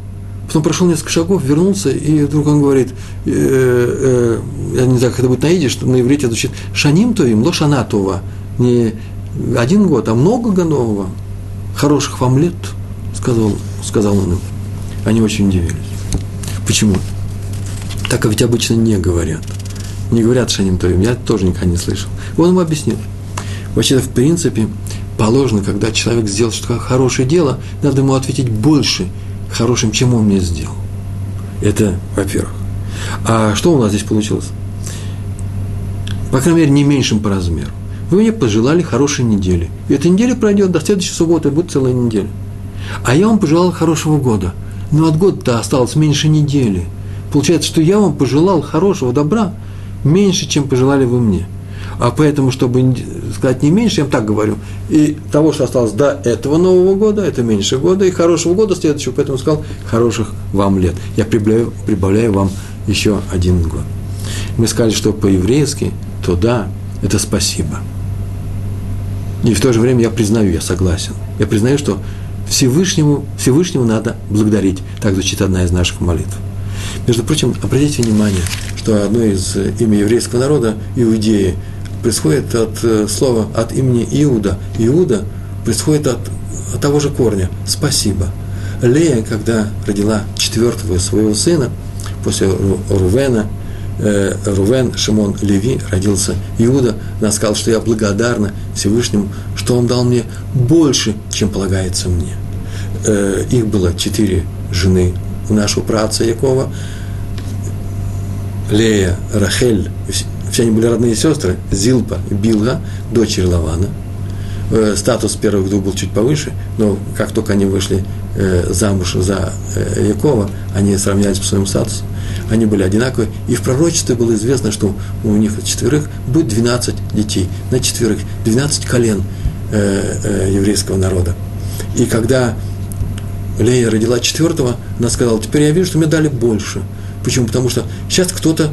Потом прошел несколько шагов, вернулся, и вдруг он говорит, э, я не знаю, как это будет на что на иврите звучит, шаним то им, лошанатова, не один год, а много годового, хороших вам лет, сказал, сказал он им. Они очень удивились. Почему? Так ведь обычно не говорят не говорят Шаним Товим, я тоже никогда не слышал. Он ему объяснил. Вообще-то, в принципе, положено, когда человек сделал что-то хорошее дело, надо ему ответить больше хорошим, чем он мне сделал. Это, во-первых. А что у нас здесь получилось? По крайней мере, не меньшим по размеру. Вы мне пожелали хорошей недели. И эта неделя пройдет до следующей субботы, будет целая неделя. А я вам пожелал хорошего года. Но от года-то осталось меньше недели. Получается, что я вам пожелал хорошего добра, меньше, чем пожелали вы мне. А поэтому, чтобы сказать не меньше, я вам так говорю, и того, что осталось до этого Нового года, это меньше года, и хорошего года следующего, поэтому сказал, хороших вам лет. Я прибавляю, прибавляю вам еще один год. Мы сказали, что по-еврейски, то да, это спасибо. И в то же время я признаю, я согласен. Я признаю, что Всевышнему, Всевышнему надо благодарить. Так звучит одна из наших молитв. Между прочим, обратите внимание, что одно из имя еврейского народа, иудеи, происходит от э, слова, от имени Иуда. Иуда происходит от, от того же корня – спасибо. Лея, когда родила четвертого своего сына, после Рувена, э, Рувен, Шимон, Леви, родился Иуда, она сказала, что я благодарна Всевышнему, что он дал мне больше, чем полагается мне. Э, их было четыре жены у нашего праца Якова, Лея, Рахель, все они были родные сестры, Зилпа, Билга, дочери Лавана. Э, статус первых двух был чуть повыше, но как только они вышли э, замуж за э, Якова, они сравнялись по своему статусу, они были одинаковые, и в пророчестве было известно, что у них четверых будет 12 детей, на четверых 12 колен еврейского народа. И когда Лея родила четвертого, она сказала, теперь я вижу, что мне дали больше. Почему? Потому что сейчас кто-то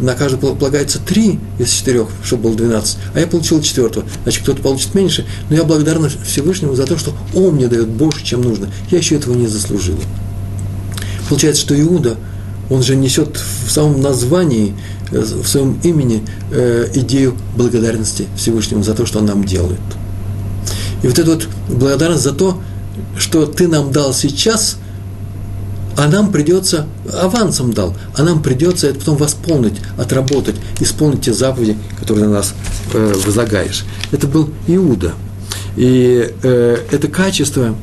на каждого полагается три из четырех, чтобы было 12, а я получил четвертого. Значит, кто-то получит меньше, но я благодарна Всевышнему за то, что он мне дает больше, чем нужно. Я еще этого не заслужил. Получается, что Иуда, он же несет в самом названии, э, в своем имени э, идею благодарности Всевышнему за то, что он нам делает. И вот эта вот благодарность за то, что ты нам дал сейчас – а нам придется, авансом дал, а нам придется это потом восполнить, отработать, исполнить те заповеди, которые на нас э, возлагаешь. Это был Иуда. И э, это качество,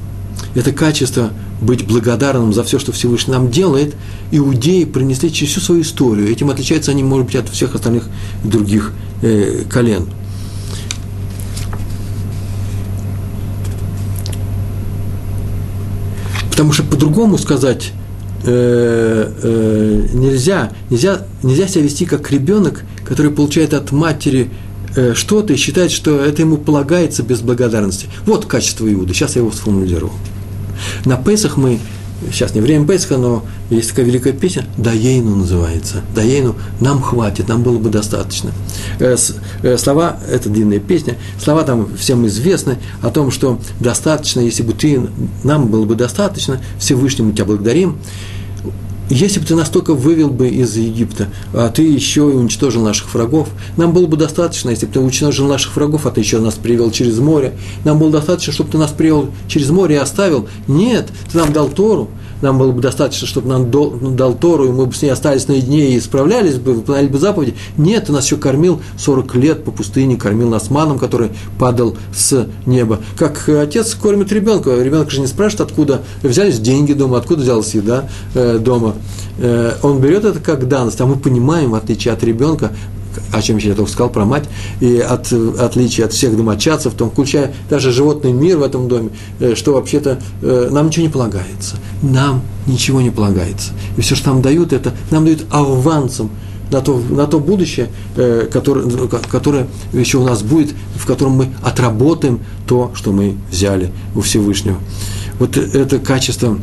это качество быть благодарным за все, что Всевышний нам делает, иудеи принесли через всю свою историю. Этим отличаются они, может быть, от всех остальных других э, колен. Потому что по-другому сказать э, э, нельзя, нельзя, нельзя себя вести как ребенок, который получает от матери э, что-то и считает, что это ему полагается без благодарности. Вот качество Иуды. Сейчас я его сформулирую. На Песах мы сейчас не время Песха, но есть такая великая песня, Даейну называется. Даейну нам хватит, нам было бы достаточно. Э, э, слова, это длинная песня, слова там всем известны о том, что достаточно, если бы ты, нам было бы достаточно, Всевышнему тебя благодарим. Если бы ты настолько вывел бы из Египта, а ты еще и уничтожил наших врагов, нам было бы достаточно, если бы ты уничтожил наших врагов, а ты еще нас привел через море, нам было достаточно, чтобы ты нас привел через море и оставил. Нет, ты нам дал Тору, нам было бы достаточно, чтобы нам дал Тору, и мы бы с ней остались наедине и справлялись бы, выполняли бы заповеди. Нет, ты нас еще кормил 40 лет по пустыне, кормил нас маном, который падал с неба. Как отец кормит ребенка. Ребенок же не спрашивает, откуда взялись деньги дома, откуда взялась еда э, дома. Э, он берет это как данность, а мы понимаем, в отличие от ребенка, о чем я только сказал про мать, и от отличие от всех домочадцев, в том, включая даже животный мир в этом доме, э, что вообще-то э, нам ничего не полагается. Нам ничего не полагается. И все, что нам дают, это нам дают авансом на то, на то будущее, э, которое, которое еще у нас будет, в котором мы отработаем то, что мы взяли у Всевышнего. Вот это качество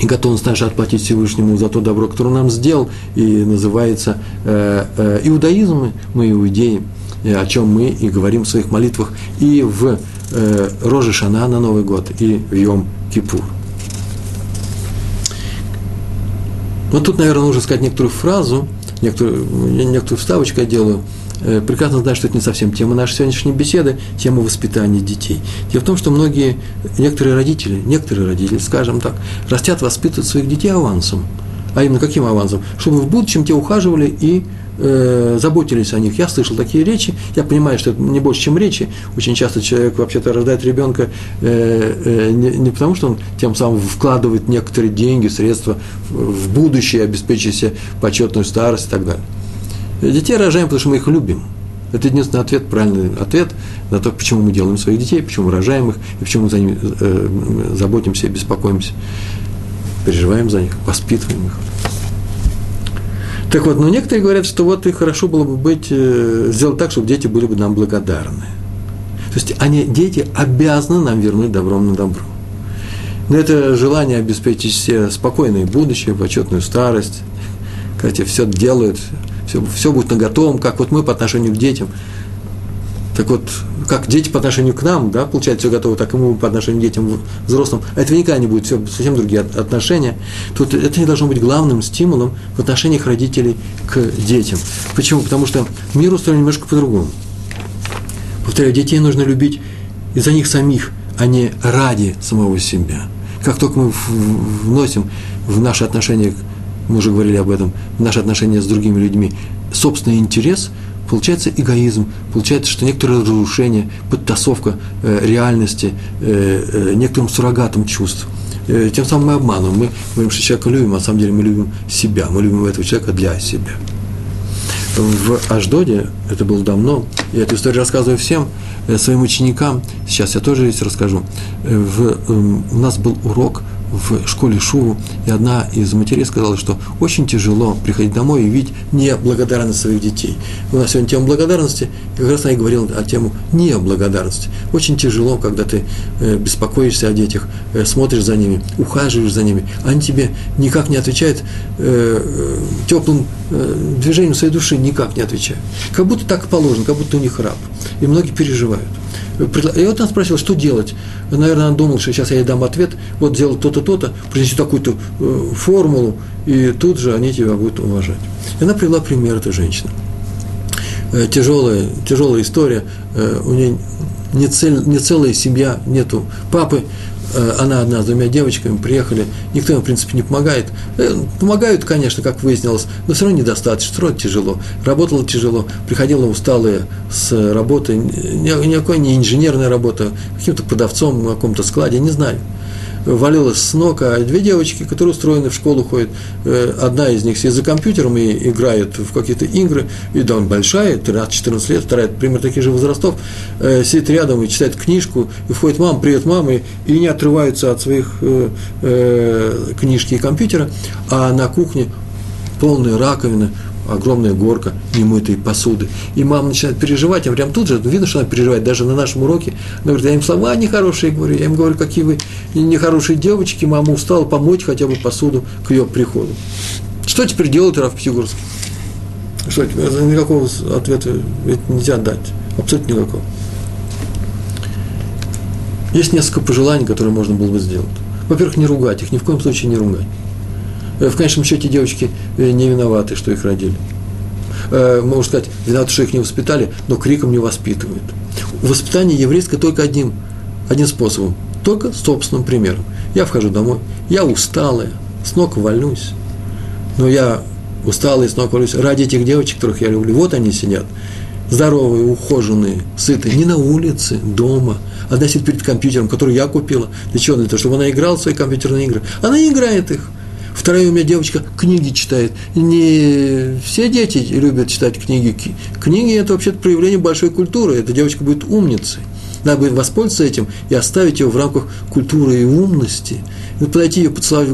и готовность наша отплатить Всевышнему за то добро, которое он нам сделал, и называется э, э, иудаизм, мы иудеи, о чем мы и говорим в своих молитвах. И в э, Роже Шана на Новый год, и в Йом Кипур. Вот тут, наверное, нужно сказать некоторую фразу, некоторую, некоторую вставочку я делаю – Э, прекрасно знаю, что это не совсем тема нашей сегодняшней беседы, тема воспитания детей. Дело в том, что многие, некоторые родители, некоторые родители, скажем так, растят, воспитывают своих детей авансом. А именно каким авансом? Чтобы в будущем те ухаживали и э, заботились о них. Я слышал такие речи, я понимаю, что это не больше, чем речи. Очень часто человек вообще-то рождает ребенка э, э, не, не потому, что он тем самым вкладывает некоторые деньги, средства в будущее, обеспечивая себе почетную старость и так далее. Детей рожаем, потому что мы их любим. Это единственный ответ, правильный ответ на то, почему мы делаем своих детей, почему мы рожаем их, и почему мы за ними э, заботимся беспокоимся, переживаем за них, воспитываем их. Так вот, но некоторые говорят, что вот и хорошо было бы быть, э, сделать так, чтобы дети были бы нам благодарны. То есть они, дети обязаны нам вернуть добром на добро. Но это желание обеспечить себе спокойное будущее, почетную старость, когда все делают, все, все будет на готовом, как вот мы по отношению к детям. Так вот, как дети по отношению к нам, да, получается, все готово, так и мы по отношению к детям взрослым. А это никогда не будет, все совсем другие отношения. Тут это не должно быть главным стимулом в отношениях родителей к детям. Почему? Потому что мир устроен немножко по-другому. Повторяю, детей нужно любить из-за них самих, а не ради самого себя. Как только мы вносим в наши отношения, мы уже говорили об этом, наши отношения с другими людьми, собственный интерес, получается эгоизм, получается, что некоторое разрушение, подтасовка э, реальности э, э, некоторым суррогатом чувств. Э, тем самым мы обманываем. Мы говорим, что человека любим, а на самом деле мы любим себя, мы любим этого человека для себя. В Аждоде, это было давно, я эту историю рассказываю всем э, своим ученикам, сейчас я тоже здесь расскажу. Э, в, эм, у нас был урок в школе Шуву, и одна из матерей сказала, что очень тяжело приходить домой и видеть неблагодарность своих детей. У нас сегодня тема благодарности, и как раз она и говорила о тему неблагодарности. Очень тяжело, когда ты э, беспокоишься о детях, э, смотришь за ними, ухаживаешь за ними, они тебе никак не отвечают э, теплым движением своей души, никак не отвечают. Как будто так положено, как будто у них раб. И многие переживают. И вот он спросил, что делать. Наверное, он думал, что сейчас я ей дам ответ, вот сделай то-то, то-то, принеси такую-то э, формулу, и тут же они тебя будут уважать. И она привела пример этой женщины. Э, тяжелая, тяжелая история, э, у нее не, цель, не целая семья, нету папы, она одна с двумя девочками приехали, никто им, в принципе, не помогает. Э, помогают, конечно, как выяснилось, но все равно недостаточно, все равно тяжело. Работала тяжело, приходила усталая с работы, никакой не инженерная работа, каким-то продавцом на каком-то складе, не знаю валилась с ног, а две девочки, которые устроены в школу ходят, э, одна из них сидит за компьютером и играет в какие-то игры, и да, он большая, 13-14 лет, вторая, примерно таких же возрастов, э, сидит рядом и читает книжку, и входит мама, привет, мама, и, не отрываются от своих э, книжки и компьютера, а на кухне полная раковина, огромная горка немытой посуды. И мама начинает переживать, а прям тут же, видно, что она переживает, даже на нашем уроке. Она говорит, я им слова нехорошие говорю, я им говорю, какие вы нехорошие девочки, мама устала помочь хотя бы посуду к ее приходу. Что теперь делать Раф Пятигорский? Что? Никакого ответа нельзя дать. Абсолютно никакого. Есть несколько пожеланий, которые можно было бы сделать. Во-первых, не ругать их, ни в коем случае не ругать. Э, в конечном счете девочки э, не виноваты, что их родили. Э, можно сказать, виноваты, что их не воспитали, но криком не воспитывают. Воспитание еврейское только одним, одним способом, только собственным примером. Я вхожу домой, я усталая, с ног вальнусь, но я усталый, с ног валюсь ради этих девочек, которых я люблю. Вот они сидят, здоровые, ухоженные, сытые, не на улице, дома. Одна сидит перед компьютером, который я купила. Для чего? Для того, чтобы она играла в свои компьютерные игры. Она играет их. Вторая у меня девочка книги читает. Не все дети любят читать книги. Книги – это вообще-то проявление большой культуры. Эта девочка будет умницей. Надо будет воспользоваться этим и оставить ее в рамках культуры и умности. И подойти ее, поцеловать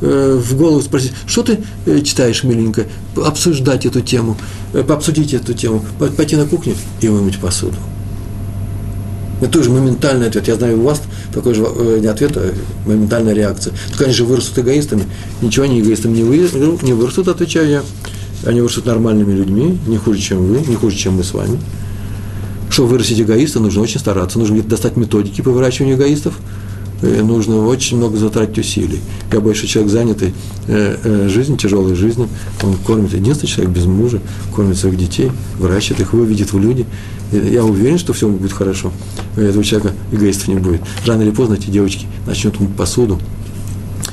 э, в голову, спросить, что ты э, читаешь, миленькая, обсуждать эту тему, э, пообсудить эту тему, пойти на кухню и вымыть посуду. Это тоже моментальный ответ. Я знаю, у вас такой же э, не ответ, а моментальная реакция. Только они же вырастут эгоистами. Ничего они эгоистами не, вы, не вырастут, отвечаю я. Они вырастут нормальными людьми, не хуже, чем вы, не хуже, чем мы с вами. Чтобы вырастить эгоиста, нужно очень стараться. Нужно достать методики по выращиванию эгоистов. Э, нужно очень много затратить усилий. Я больше человек занятый э, э, жизнью, тяжелой жизнью. Он кормит, единственный человек без мужа, кормит своих детей, выращивает их, выведет в люди. Я уверен, что все будет хорошо. У этого человека эгоистов не будет. Рано или поздно эти девочки начнут мыть посуду,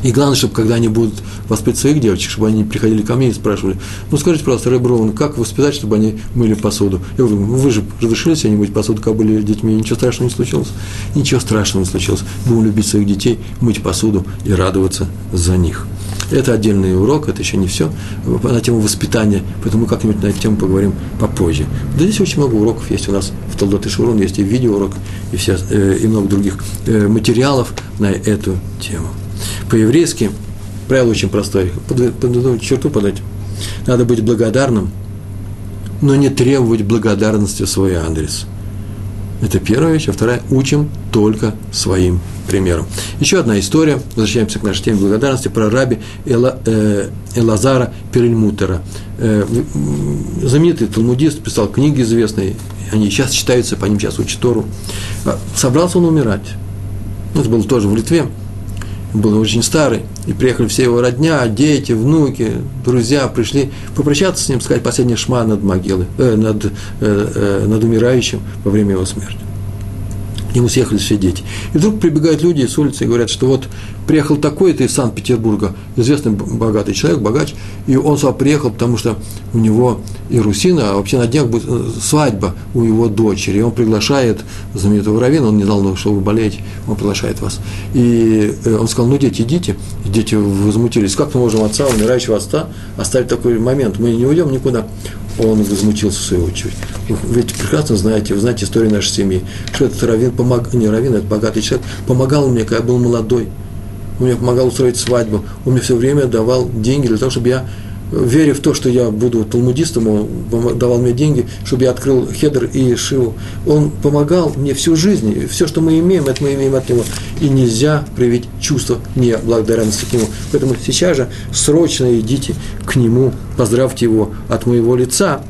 и главное, чтобы когда они будут воспитывать своих девочек, чтобы они приходили ко мне и спрашивали, ну скажите, пожалуйста, Рэброван, как воспитать, чтобы они мыли посуду? Я говорю, ну, вы же разрешили себе мыть посуду, как были детьми, ничего страшного не случилось. Ничего страшного не случилось. Будем любить своих детей, мыть посуду и радоваться за них. Это отдельный урок, это еще не все на тему воспитания, поэтому мы как-нибудь на эту тему поговорим попозже. Да здесь очень много уроков есть у нас в Толдот и Шурун, есть и видеоурок, и, все, э, и много других э, материалов на эту тему. По-еврейски правило очень простое, под, под черту подать. Надо быть благодарным, но не требовать благодарности в свой адрес. Это первая вещь. А вторая – учим только своим примером. Еще одна история, возвращаемся к нашей теме благодарности, про раби Эла, э, Элазара Перельмутера. Э, знаменитый талмудист, писал книги известные, они сейчас читаются, по ним сейчас учат Тору. А, собрался он умирать. Это было тоже в Литве был очень старый, и приехали все его родня, дети, внуки, друзья, пришли попрощаться с ним, сказать последний шма над могилой, э, над, э, э, над умирающим во время его смерти. К нему съехали все дети. И вдруг прибегают люди с улицы и говорят, что вот приехал такой-то из Санкт-Петербурга, известный богатый человек, богач, и он сюда приехал, потому что у него и Русина, а вообще на днях будет э, свадьба у его дочери, и он приглашает знаменитого равина, он не знал, что вы болеете, он приглашает вас. И э, он сказал, ну, дети, идите. И дети возмутились, как мы можем отца, умирающего отца, оставить такой момент, мы не уйдем никуда он возмутился в свою очередь. Вы ведь прекрасно знаете, вы знаете историю нашей семьи, что этот раввин, помог, не раввин, это богатый человек, помогал мне, когда я был молодой. Он мне помогал устроить свадьбу. Он мне все время давал деньги для того, чтобы я веря в то, что я буду талмудистом, он давал мне деньги, чтобы я открыл хедер и шил. Он помогал мне всю жизнь, все, что мы имеем, это мы имеем от него. И нельзя проявить чувство неблагодарности к нему. Поэтому сейчас же срочно идите к нему, поздравьте его от моего лица,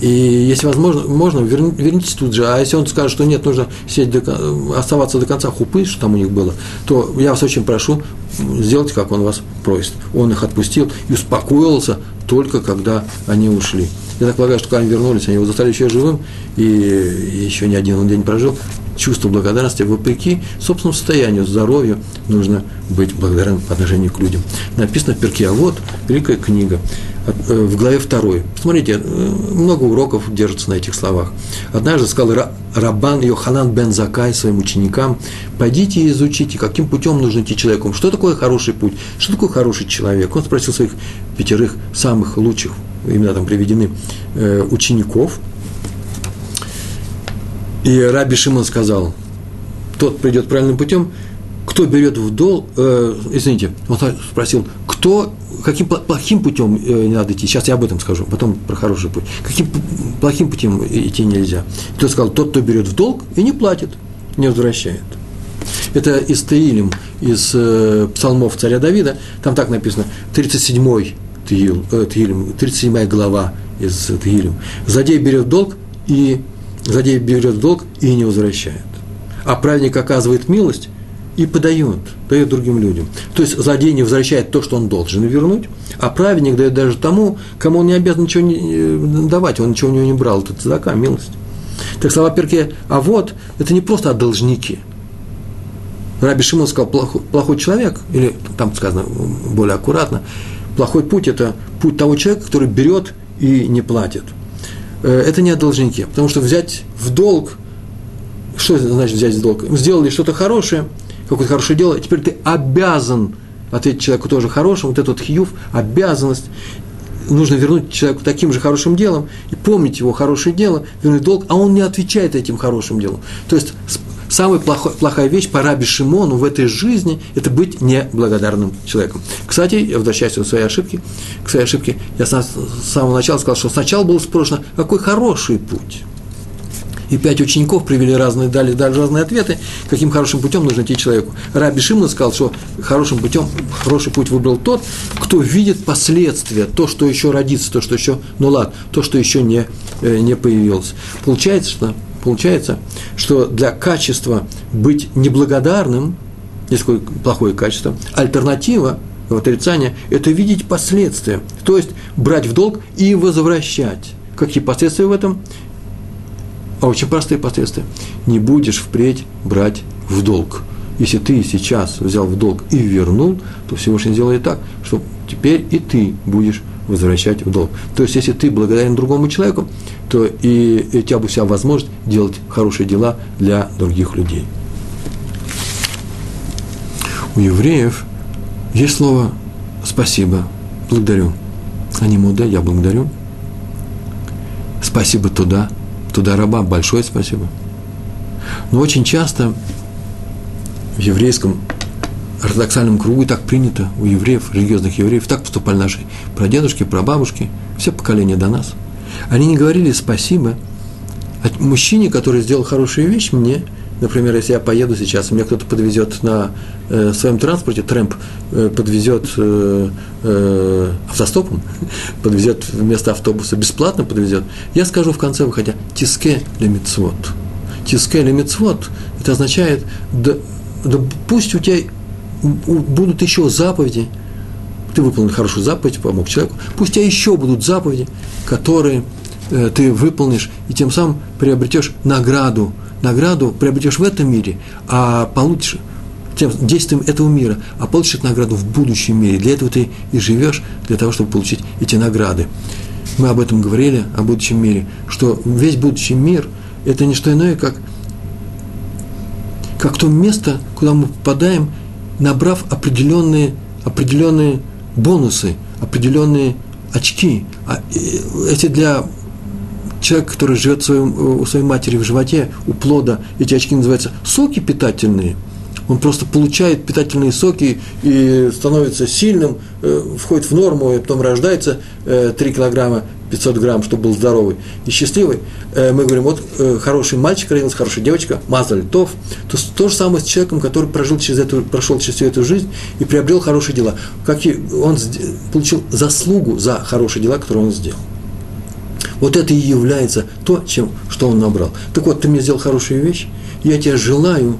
и если возможно, можно, вернитесь тут же. А если он скажет, что нет, нужно сидеть до, оставаться до конца хупы, что там у них было, то я вас очень прошу, сделайте, как он вас просит. Он их отпустил и успокоился только когда они ушли. Я так полагаю, что когда они вернулись, они его застали еще живым, и еще не один он день прожил. Чувство благодарности, вопреки собственному состоянию, здоровью, нужно быть благодарным по отношению к людям. Написано в перке, а вот великая книга в главе 2. Посмотрите, э, много уроков держится на этих словах. Однажды сказал Рабан Йоханан бен Закай своим ученикам, пойдите и изучите, каким путем нужно идти человеку, что такое хороший путь, что такое хороший человек. Он спросил своих пятерых самых лучших имена там приведены, э, учеников. И Раби Шимон сказал, тот придет правильным путем, кто берет в долг, э, извините, он спросил, кто, каким плохим путем э, не надо идти, сейчас я об этом скажу, потом про хороший путь, каким плохим путем идти нельзя. И тот сказал, тот, кто берет в долг и не платит, не возвращает. Это из Таилим, из э, псалмов царя Давида, там так написано, 37-й Тиил, э, Тиилим, 37 глава из Тиилим. Злодей берет долг и злодей берет долг и не возвращает. А праведник оказывает милость и подает, дает другим людям. То есть злодей не возвращает то, что он должен вернуть, а праведник дает даже тому, кому он не обязан ничего не, э, давать, он ничего у него не брал. Это цедака, милость. Так слова Перке, а вот, это не просто о должнике. Раби Шимон сказал, плохой, плохой человек, или там сказано более аккуратно, плохой путь – это путь того человека, который берет и не платит. Э, это не о должнике, потому что взять в долг, что значит взять в долг? Сделали что-то хорошее, какое-то хорошее дело, теперь ты обязан ответить человеку тоже хорошим, вот этот хиюв, обязанность, нужно вернуть человеку таким же хорошим делом и помнить его хорошее дело, вернуть долг, а он не отвечает этим хорошим делом. То есть самая плохой, плохая вещь по Раби Шимону в этой жизни – это быть неблагодарным человеком. Кстати, я возвращаюсь к своей ошибке, к своей ошибке, я с самого начала сказал, что сначала было спрошено, какой хороший путь. И пять учеников привели разные, дали, дали разные ответы, каким хорошим путем нужно идти человеку. Раби Шимон сказал, что хорошим путем, хороший путь выбрал тот, кто видит последствия, то, что еще родится, то, что еще, ну ладно, то, что еще не, э, не появилось. Получается, что Получается, что для качества быть неблагодарным, есть плохое качество, альтернатива отрицания – это видеть последствия, то есть брать в долг и возвращать. Какие последствия в этом? А очень простые последствия. Не будешь впредь брать в долг. Если ты сейчас взял в долг и вернул, то Всевышний сделает так, что теперь и ты будешь возвращать в долг. То есть, если ты благодарен другому человеку, то и у тебя будет вся возможность делать хорошие дела для других людей. У евреев есть слово «спасибо», «благодарю». Они муда, я благодарю. Спасибо туда, туда раба, большое спасибо. Но очень часто в еврейском ортодоксальном кругу так принято у евреев, религиозных евреев, так поступали наши прадедушки, прабабушки, все поколения до нас. Они не говорили спасибо мужчине, который сделал хорошую вещь, мне, например, если я поеду сейчас, меня кто-то подвезет на э, своем транспорте, трэмп э, подвезет э, э, автостопом, подвезет вместо автобуса, бесплатно подвезет, я скажу в конце выходя, тиске лемитсвот. Тиске лемитсвот, это означает, да, да пусть у тебя будут еще заповеди, ты выполнил хорошую заповедь, помог человеку, пусть у тебя еще будут заповеди, которые э, ты выполнишь, и тем самым приобретешь награду. Награду приобретешь в этом мире, а получишь тем действием этого мира, а получишь награду в будущем мире. Для этого ты и живешь, для того, чтобы получить эти награды. Мы об этом говорили, о будущем мире, что весь будущий мир – это не что иное, как, как то место, куда мы попадаем, набрав определенные, определенные бонусы, определенные очки. А, эти для человека, который живет своем, у своей матери в животе, у плода, эти очки называются соки питательные. Он просто получает питательные соки и становится сильным, э, входит в норму, и потом рождается 3 э, килограмма 500 грамм, чтобы был здоровый и счастливый, э, мы говорим, вот э, хороший мальчик родился, хорошая девочка, мазаль тов, то то же самое с человеком, который прожил через эту, прошел через всю эту жизнь и приобрел хорошие дела. Как и он получил заслугу за хорошие дела, которые он сделал. Вот это и является то, чем, что он набрал. Так вот, ты мне сделал хорошую вещь, я тебе желаю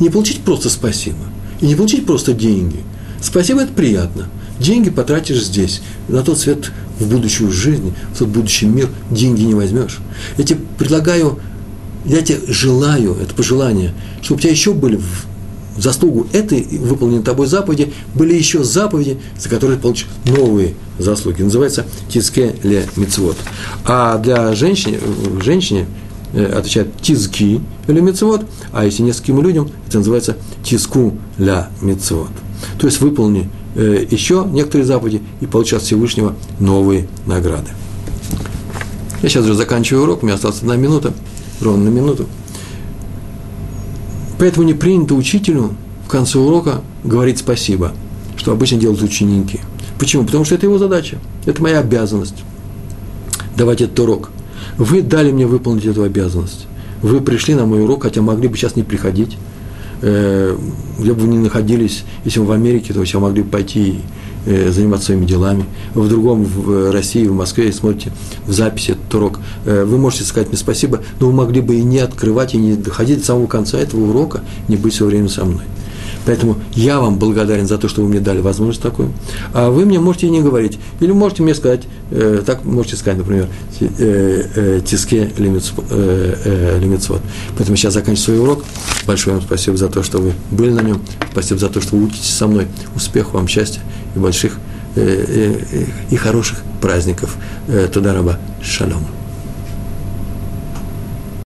не получить просто спасибо, и не получить просто деньги. Спасибо – это приятно. Деньги потратишь здесь, на тот свет в будущую жизнь, в тот будущий мир деньги не возьмешь. Я тебе предлагаю, я тебе желаю, это пожелание, чтобы у тебя еще были заслугу этой выполненной тобой заповеди, были еще заповеди, за которые получишь новые заслуги. Называется тиске ле мицвод. А для женщины, женщине э, отвечает тизки или мицвод, а если нескольким людям, это называется тиску ля мицвод. То есть выполни Э, еще некоторые заповеди и получать от Всевышнего новые награды. Я сейчас уже заканчиваю урок, у меня осталась одна минута, ровно на минуту. Поэтому не принято учителю в конце урока говорить спасибо, что обычно делают ученики. Почему? Потому что это его задача, это моя обязанность давать этот урок. Вы дали мне выполнить эту обязанность. Вы пришли на мой урок, хотя могли бы сейчас не приходить. Э, где бы вы ни находились, если вы в Америке, то вы могли бы пойти э, заниматься своими делами. В другом, в России, в Москве, смотрите в записи этот урок, э, вы можете сказать мне спасибо, но вы могли бы и не открывать, и не доходить до самого конца этого урока, не быть все время со мной. Поэтому я вам благодарен за то, что вы мне дали возможность такую. А вы мне можете не говорить. Или можете мне сказать, э, так можете сказать, например, э, э, тиске лимитсвот. Э, э, Поэтому сейчас заканчиваю свой урок. Большое вам спасибо за то, что вы были на нем. Спасибо за то, что вы учитесь со мной. Успехов вам, счастья больших э, э, и хороших праздников. Э, Туда раба. Шалом.